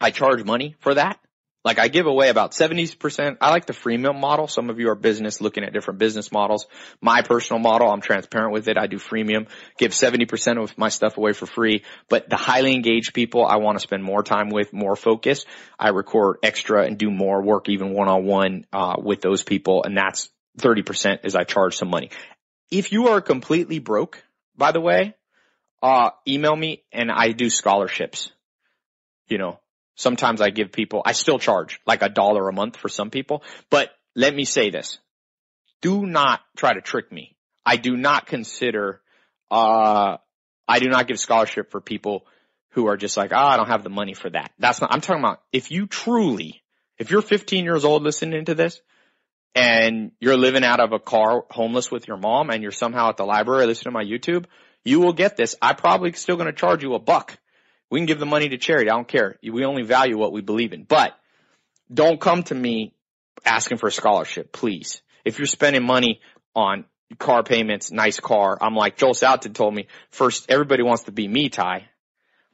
I charge money for that. Like I give away about 70%. I like the freemium model. Some of you are business looking at different business models. My personal model, I'm transparent with it. I do freemium, give 70% of my stuff away for free. But the highly engaged people I want to spend more time with, more focus. I record extra and do more work even one on one, uh, with those people. And that's 30% as I charge some money. If you are completely broke, by the way, uh, email me and I do scholarships. You know, Sometimes I give people, I still charge like a dollar a month for some people, but let me say this. Do not try to trick me. I do not consider, uh, I do not give scholarship for people who are just like, oh, I don't have the money for that. That's not, I'm talking about if you truly, if you're 15 years old listening to this and you're living out of a car homeless with your mom and you're somehow at the library listening to my YouTube, you will get this. I probably still going to charge you a buck we can give the money to charity. I don't care. We only value what we believe in. But don't come to me asking for a scholarship, please. If you're spending money on car payments, nice car, I'm like Joel Salatin told me first, everybody wants to be me, Tai.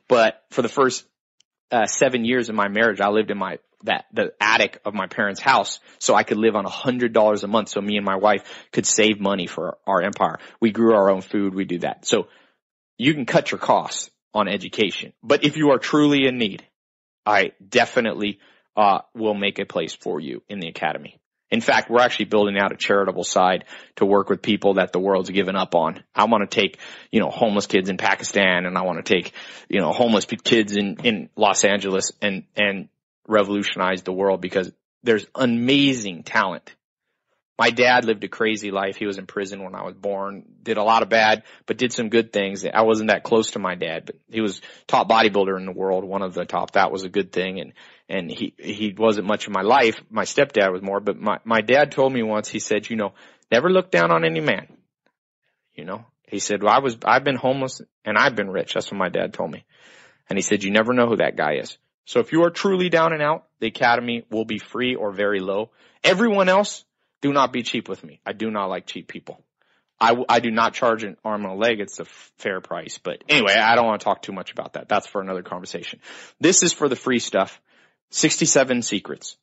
But for the first uh, seven years of my marriage, I lived in my that the attic of my parents' house, so I could live on a hundred dollars a month, so me and my wife could save money for our empire. We grew our own food. We do that, so you can cut your costs on education. But if you are truly in need, I definitely uh, will make a place for you in the academy. In fact, we're actually building out a charitable side to work with people that the world's given up on. I want to take, you know, homeless kids in Pakistan and I want to take, you know, homeless kids in, in Los Angeles and, and revolutionize the world because there's amazing talent my dad lived a crazy life. He was in prison when I was born, did a lot of bad, but did some good things. I wasn't that close to my dad, but he was top bodybuilder in the world, one of the top. That was a good thing. And, and he, he wasn't much of my life. My stepdad was more, but my, my dad told me once, he said, you know, never look down on any man. You know, he said, well, I was, I've been homeless and I've been rich. That's what my dad told me. And he said, you never know who that guy is. So if you are truly down and out, the academy will be free or very low. Everyone else, do not be cheap with me. I do not like cheap people. I, I do not charge an arm and a leg. It's a fair price. But anyway, I don't want to talk too much about that. That's for another conversation. This is for the free stuff. 67 secrets.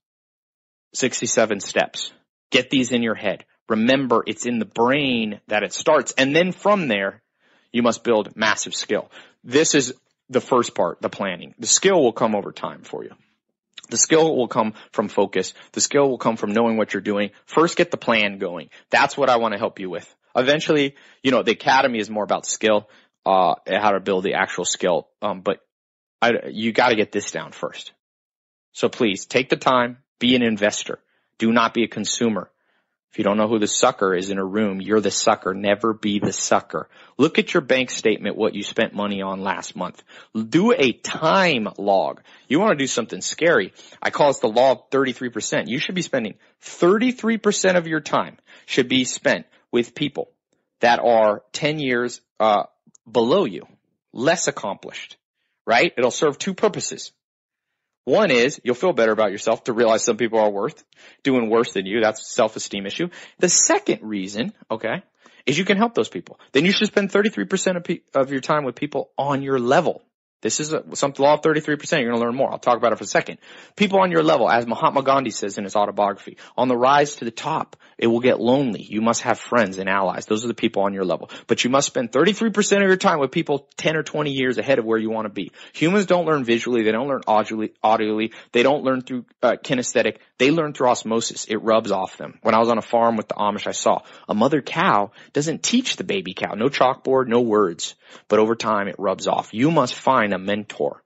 67 steps. Get these in your head. Remember, it's in the brain that it starts. And then from there, you must build massive skill. This is the first part, the planning. The skill will come over time for you. The skill will come from focus. The skill will come from knowing what you're doing. First get the plan going. That's what I want to help you with. Eventually, you know, the academy is more about skill, uh, how to build the actual skill. Um, but I, you got to get this down first. So please take the time, be an investor. Do not be a consumer. If you don't know who the sucker is in a room, you're the sucker. Never be the sucker. Look at your bank statement, what you spent money on last month. Do a time log. You want to do something scary. I call it the law of 33%. You should be spending 33% of your time should be spent with people that are 10 years, uh, below you, less accomplished, right? It'll serve two purposes. One is you'll feel better about yourself to realize some people are worth doing worse than you. That's self-esteem issue. The second reason, okay, is you can help those people. Then you should spend 33% of, pe- of your time with people on your level. This is a, some law of 33%. You're going to learn more. I'll talk about it for a second. People on your level, as Mahatma Gandhi says in his autobiography, on the rise to the top, it will get lonely. You must have friends and allies. Those are the people on your level. But you must spend 33% of your time with people 10 or 20 years ahead of where you want to be. Humans don't learn visually. They don't learn audibly. they don't learn through uh, kinesthetic. They learn through osmosis. It rubs off them. When I was on a farm with the Amish, I saw a mother cow doesn't teach the baby cow. No chalkboard, no words. But over time, it rubs off. You must find a mentor.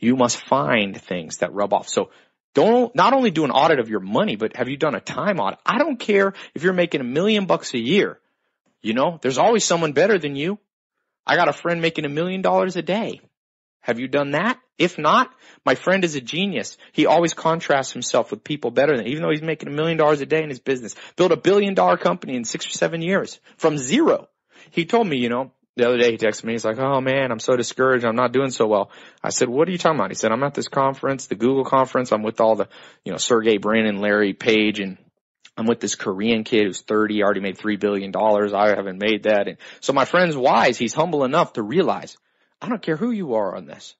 You must find things that rub off. So don't, not only do an audit of your money, but have you done a time audit? I don't care if you're making a million bucks a year. You know, there's always someone better than you. I got a friend making a million dollars a day. Have you done that? If not, my friend is a genius. He always contrasts himself with people better than, even though he's making a million dollars a day in his business. Built a billion dollar company in six or seven years from zero. He told me, you know, the other day he texted me, he's like, oh man, I'm so discouraged. I'm not doing so well. I said, what are you talking about? He said, I'm at this conference, the Google conference. I'm with all the, you know, Sergey Brin and Larry Page and I'm with this Korean kid who's 30, already made $3 billion. I haven't made that. And so my friend's wise. He's humble enough to realize, I don't care who you are on this.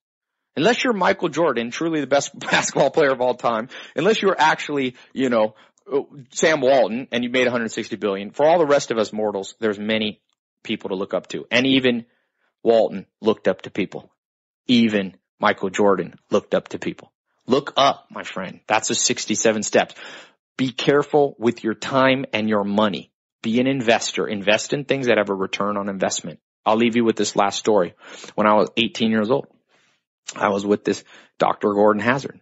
Unless you're Michael Jordan, truly the best basketball player of all time, unless you're actually, you know, Sam Walton and you made 160 billion. For all the rest of us mortals, there's many people to look up to. And even Walton looked up to people. Even Michael Jordan looked up to people. Look up, my friend. That's a 67 steps. Be careful with your time and your money. Be an investor. Invest in things that have a return on investment. I'll leave you with this last story. When I was 18 years old, I was with this Dr. Gordon Hazard.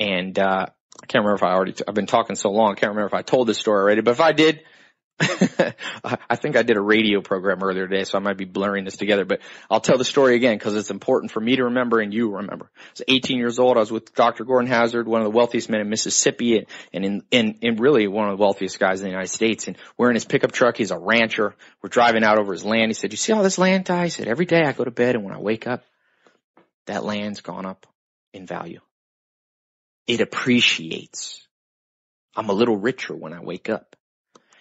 And, uh, I can't remember if I already, i t- I've been talking so long, I can't remember if I told this story already, but if I did, I think I did a radio program earlier today, so I might be blurring this together, but I'll tell the story again because it's important for me to remember and you remember. I was 18 years old. I was with Dr. Gordon Hazard, one of the wealthiest men in Mississippi and in, really one of the wealthiest guys in the United States. And we're in his pickup truck. He's a rancher. We're driving out over his land. He said, you see all this land? He said, every day I go to bed and when I wake up, that land's gone up in value. It appreciates. I'm a little richer when I wake up.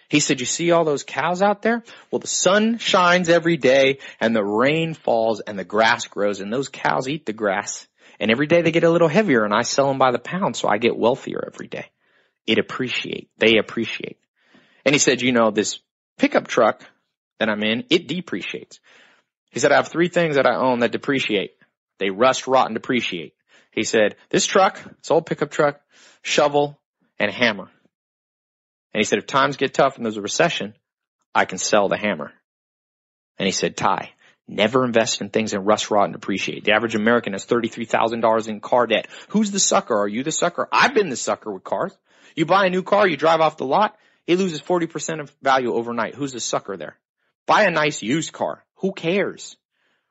He said, you see all those cows out there? Well, the sun shines every day and the rain falls and the grass grows and those cows eat the grass and every day they get a little heavier and I sell them by the pound so I get wealthier every day. It appreciate. They appreciate. And he said, you know, this pickup truck that I'm in, it depreciates. He said, I have three things that I own that depreciate. They rust, rot, and depreciate. He said, this truck, this old pickup truck, shovel, and hammer. And he said, if times get tough and there's a recession, I can sell the hammer. And he said, Tai, never invest in things that rust, rot, and depreciate. The average American has $33,000 in car debt. Who's the sucker? Are you the sucker? I've been the sucker with cars. You buy a new car, you drive off the lot, it loses 40% of value overnight. Who's the sucker there? Buy a nice used car. Who cares?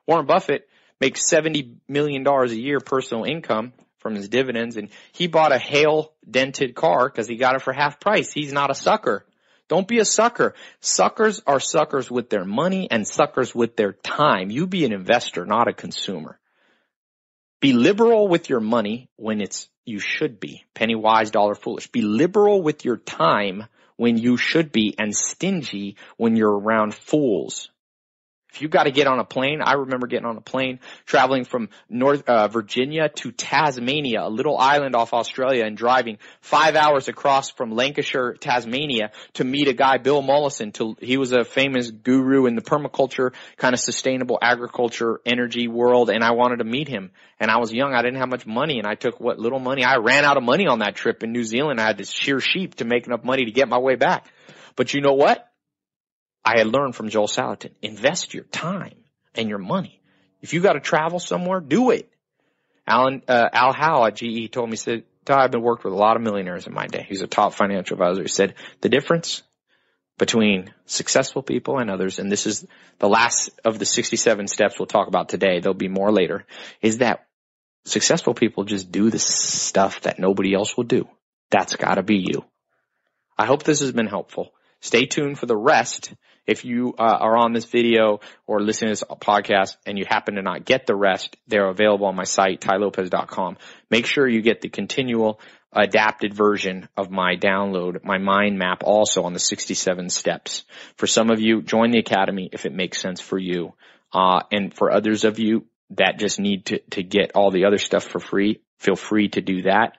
Warren Buffett makes $70 million a year personal income from his dividends and he bought a hail dented car because he got it for half price. He's not a sucker. Don't be a sucker. Suckers are suckers with their money and suckers with their time. You be an investor, not a consumer. Be liberal with your money when it's, you should be. Penny wise, dollar foolish. Be liberal with your time when you should be and stingy when you're around fools. If you got to get on a plane, I remember getting on a plane traveling from North uh, Virginia to Tasmania, a little island off Australia, and driving five hours across from Lancashire, Tasmania, to meet a guy, Bill Mollison. To he was a famous guru in the permaculture, kind of sustainable agriculture, energy world, and I wanted to meet him. And I was young, I didn't have much money, and I took what little money I ran out of money on that trip in New Zealand. I had to shear sheep to make enough money to get my way back. But you know what? I had learned from Joel Salatin, invest your time and your money. If you got to travel somewhere, do it. Alan, uh, Al Howe at GE told me, said, I've been worked with a lot of millionaires in my day. He's a top financial advisor. He said, the difference between successful people and others, and this is the last of the 67 steps we'll talk about today, there'll be more later, is that successful people just do the stuff that nobody else will do. That's gotta be you. I hope this has been helpful. Stay tuned for the rest if you uh, are on this video or listening to this podcast and you happen to not get the rest, they're available on my site, tailopez.com. Make sure you get the continual adapted version of my download, my mind map also on the 67 steps. For some of you, join the academy if it makes sense for you. Uh, and for others of you that just need to, to get all the other stuff for free, feel free to do that.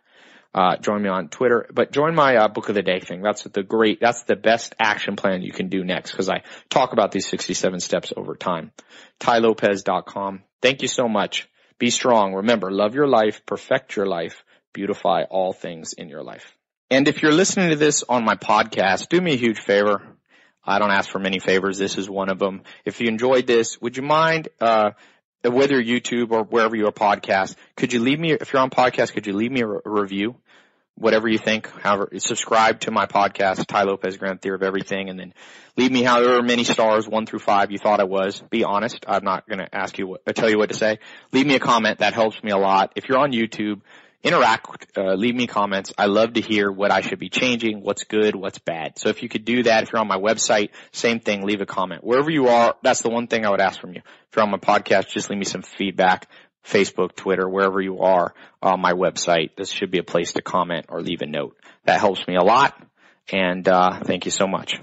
Uh, join me on Twitter, but join my uh, book of the day thing. That's the great, that's the best action plan you can do next because I talk about these 67 steps over time. TaiLopez.com. Thank you so much. Be strong. Remember, love your life, perfect your life, beautify all things in your life. And if you're listening to this on my podcast, do me a huge favor. I don't ask for many favors. This is one of them. If you enjoyed this, would you mind, uh, whether YouTube or wherever you are podcast, could you leave me, if you're on podcast, could you leave me a, a review? Whatever you think, however, subscribe to my podcast, Tai Lopez Grand Theory of Everything, and then leave me however many stars, one through five, you thought I was. Be honest. I'm not gonna ask you what, tell you what to say. Leave me a comment. That helps me a lot. If you're on YouTube, interact, uh, leave me comments. I love to hear what I should be changing, what's good, what's bad. So if you could do that, if you're on my website, same thing, leave a comment. Wherever you are, that's the one thing I would ask from you. If you're on my podcast, just leave me some feedback. Facebook, Twitter, wherever you are on my website, this should be a place to comment or leave a note. That helps me a lot. And, uh, thank you so much.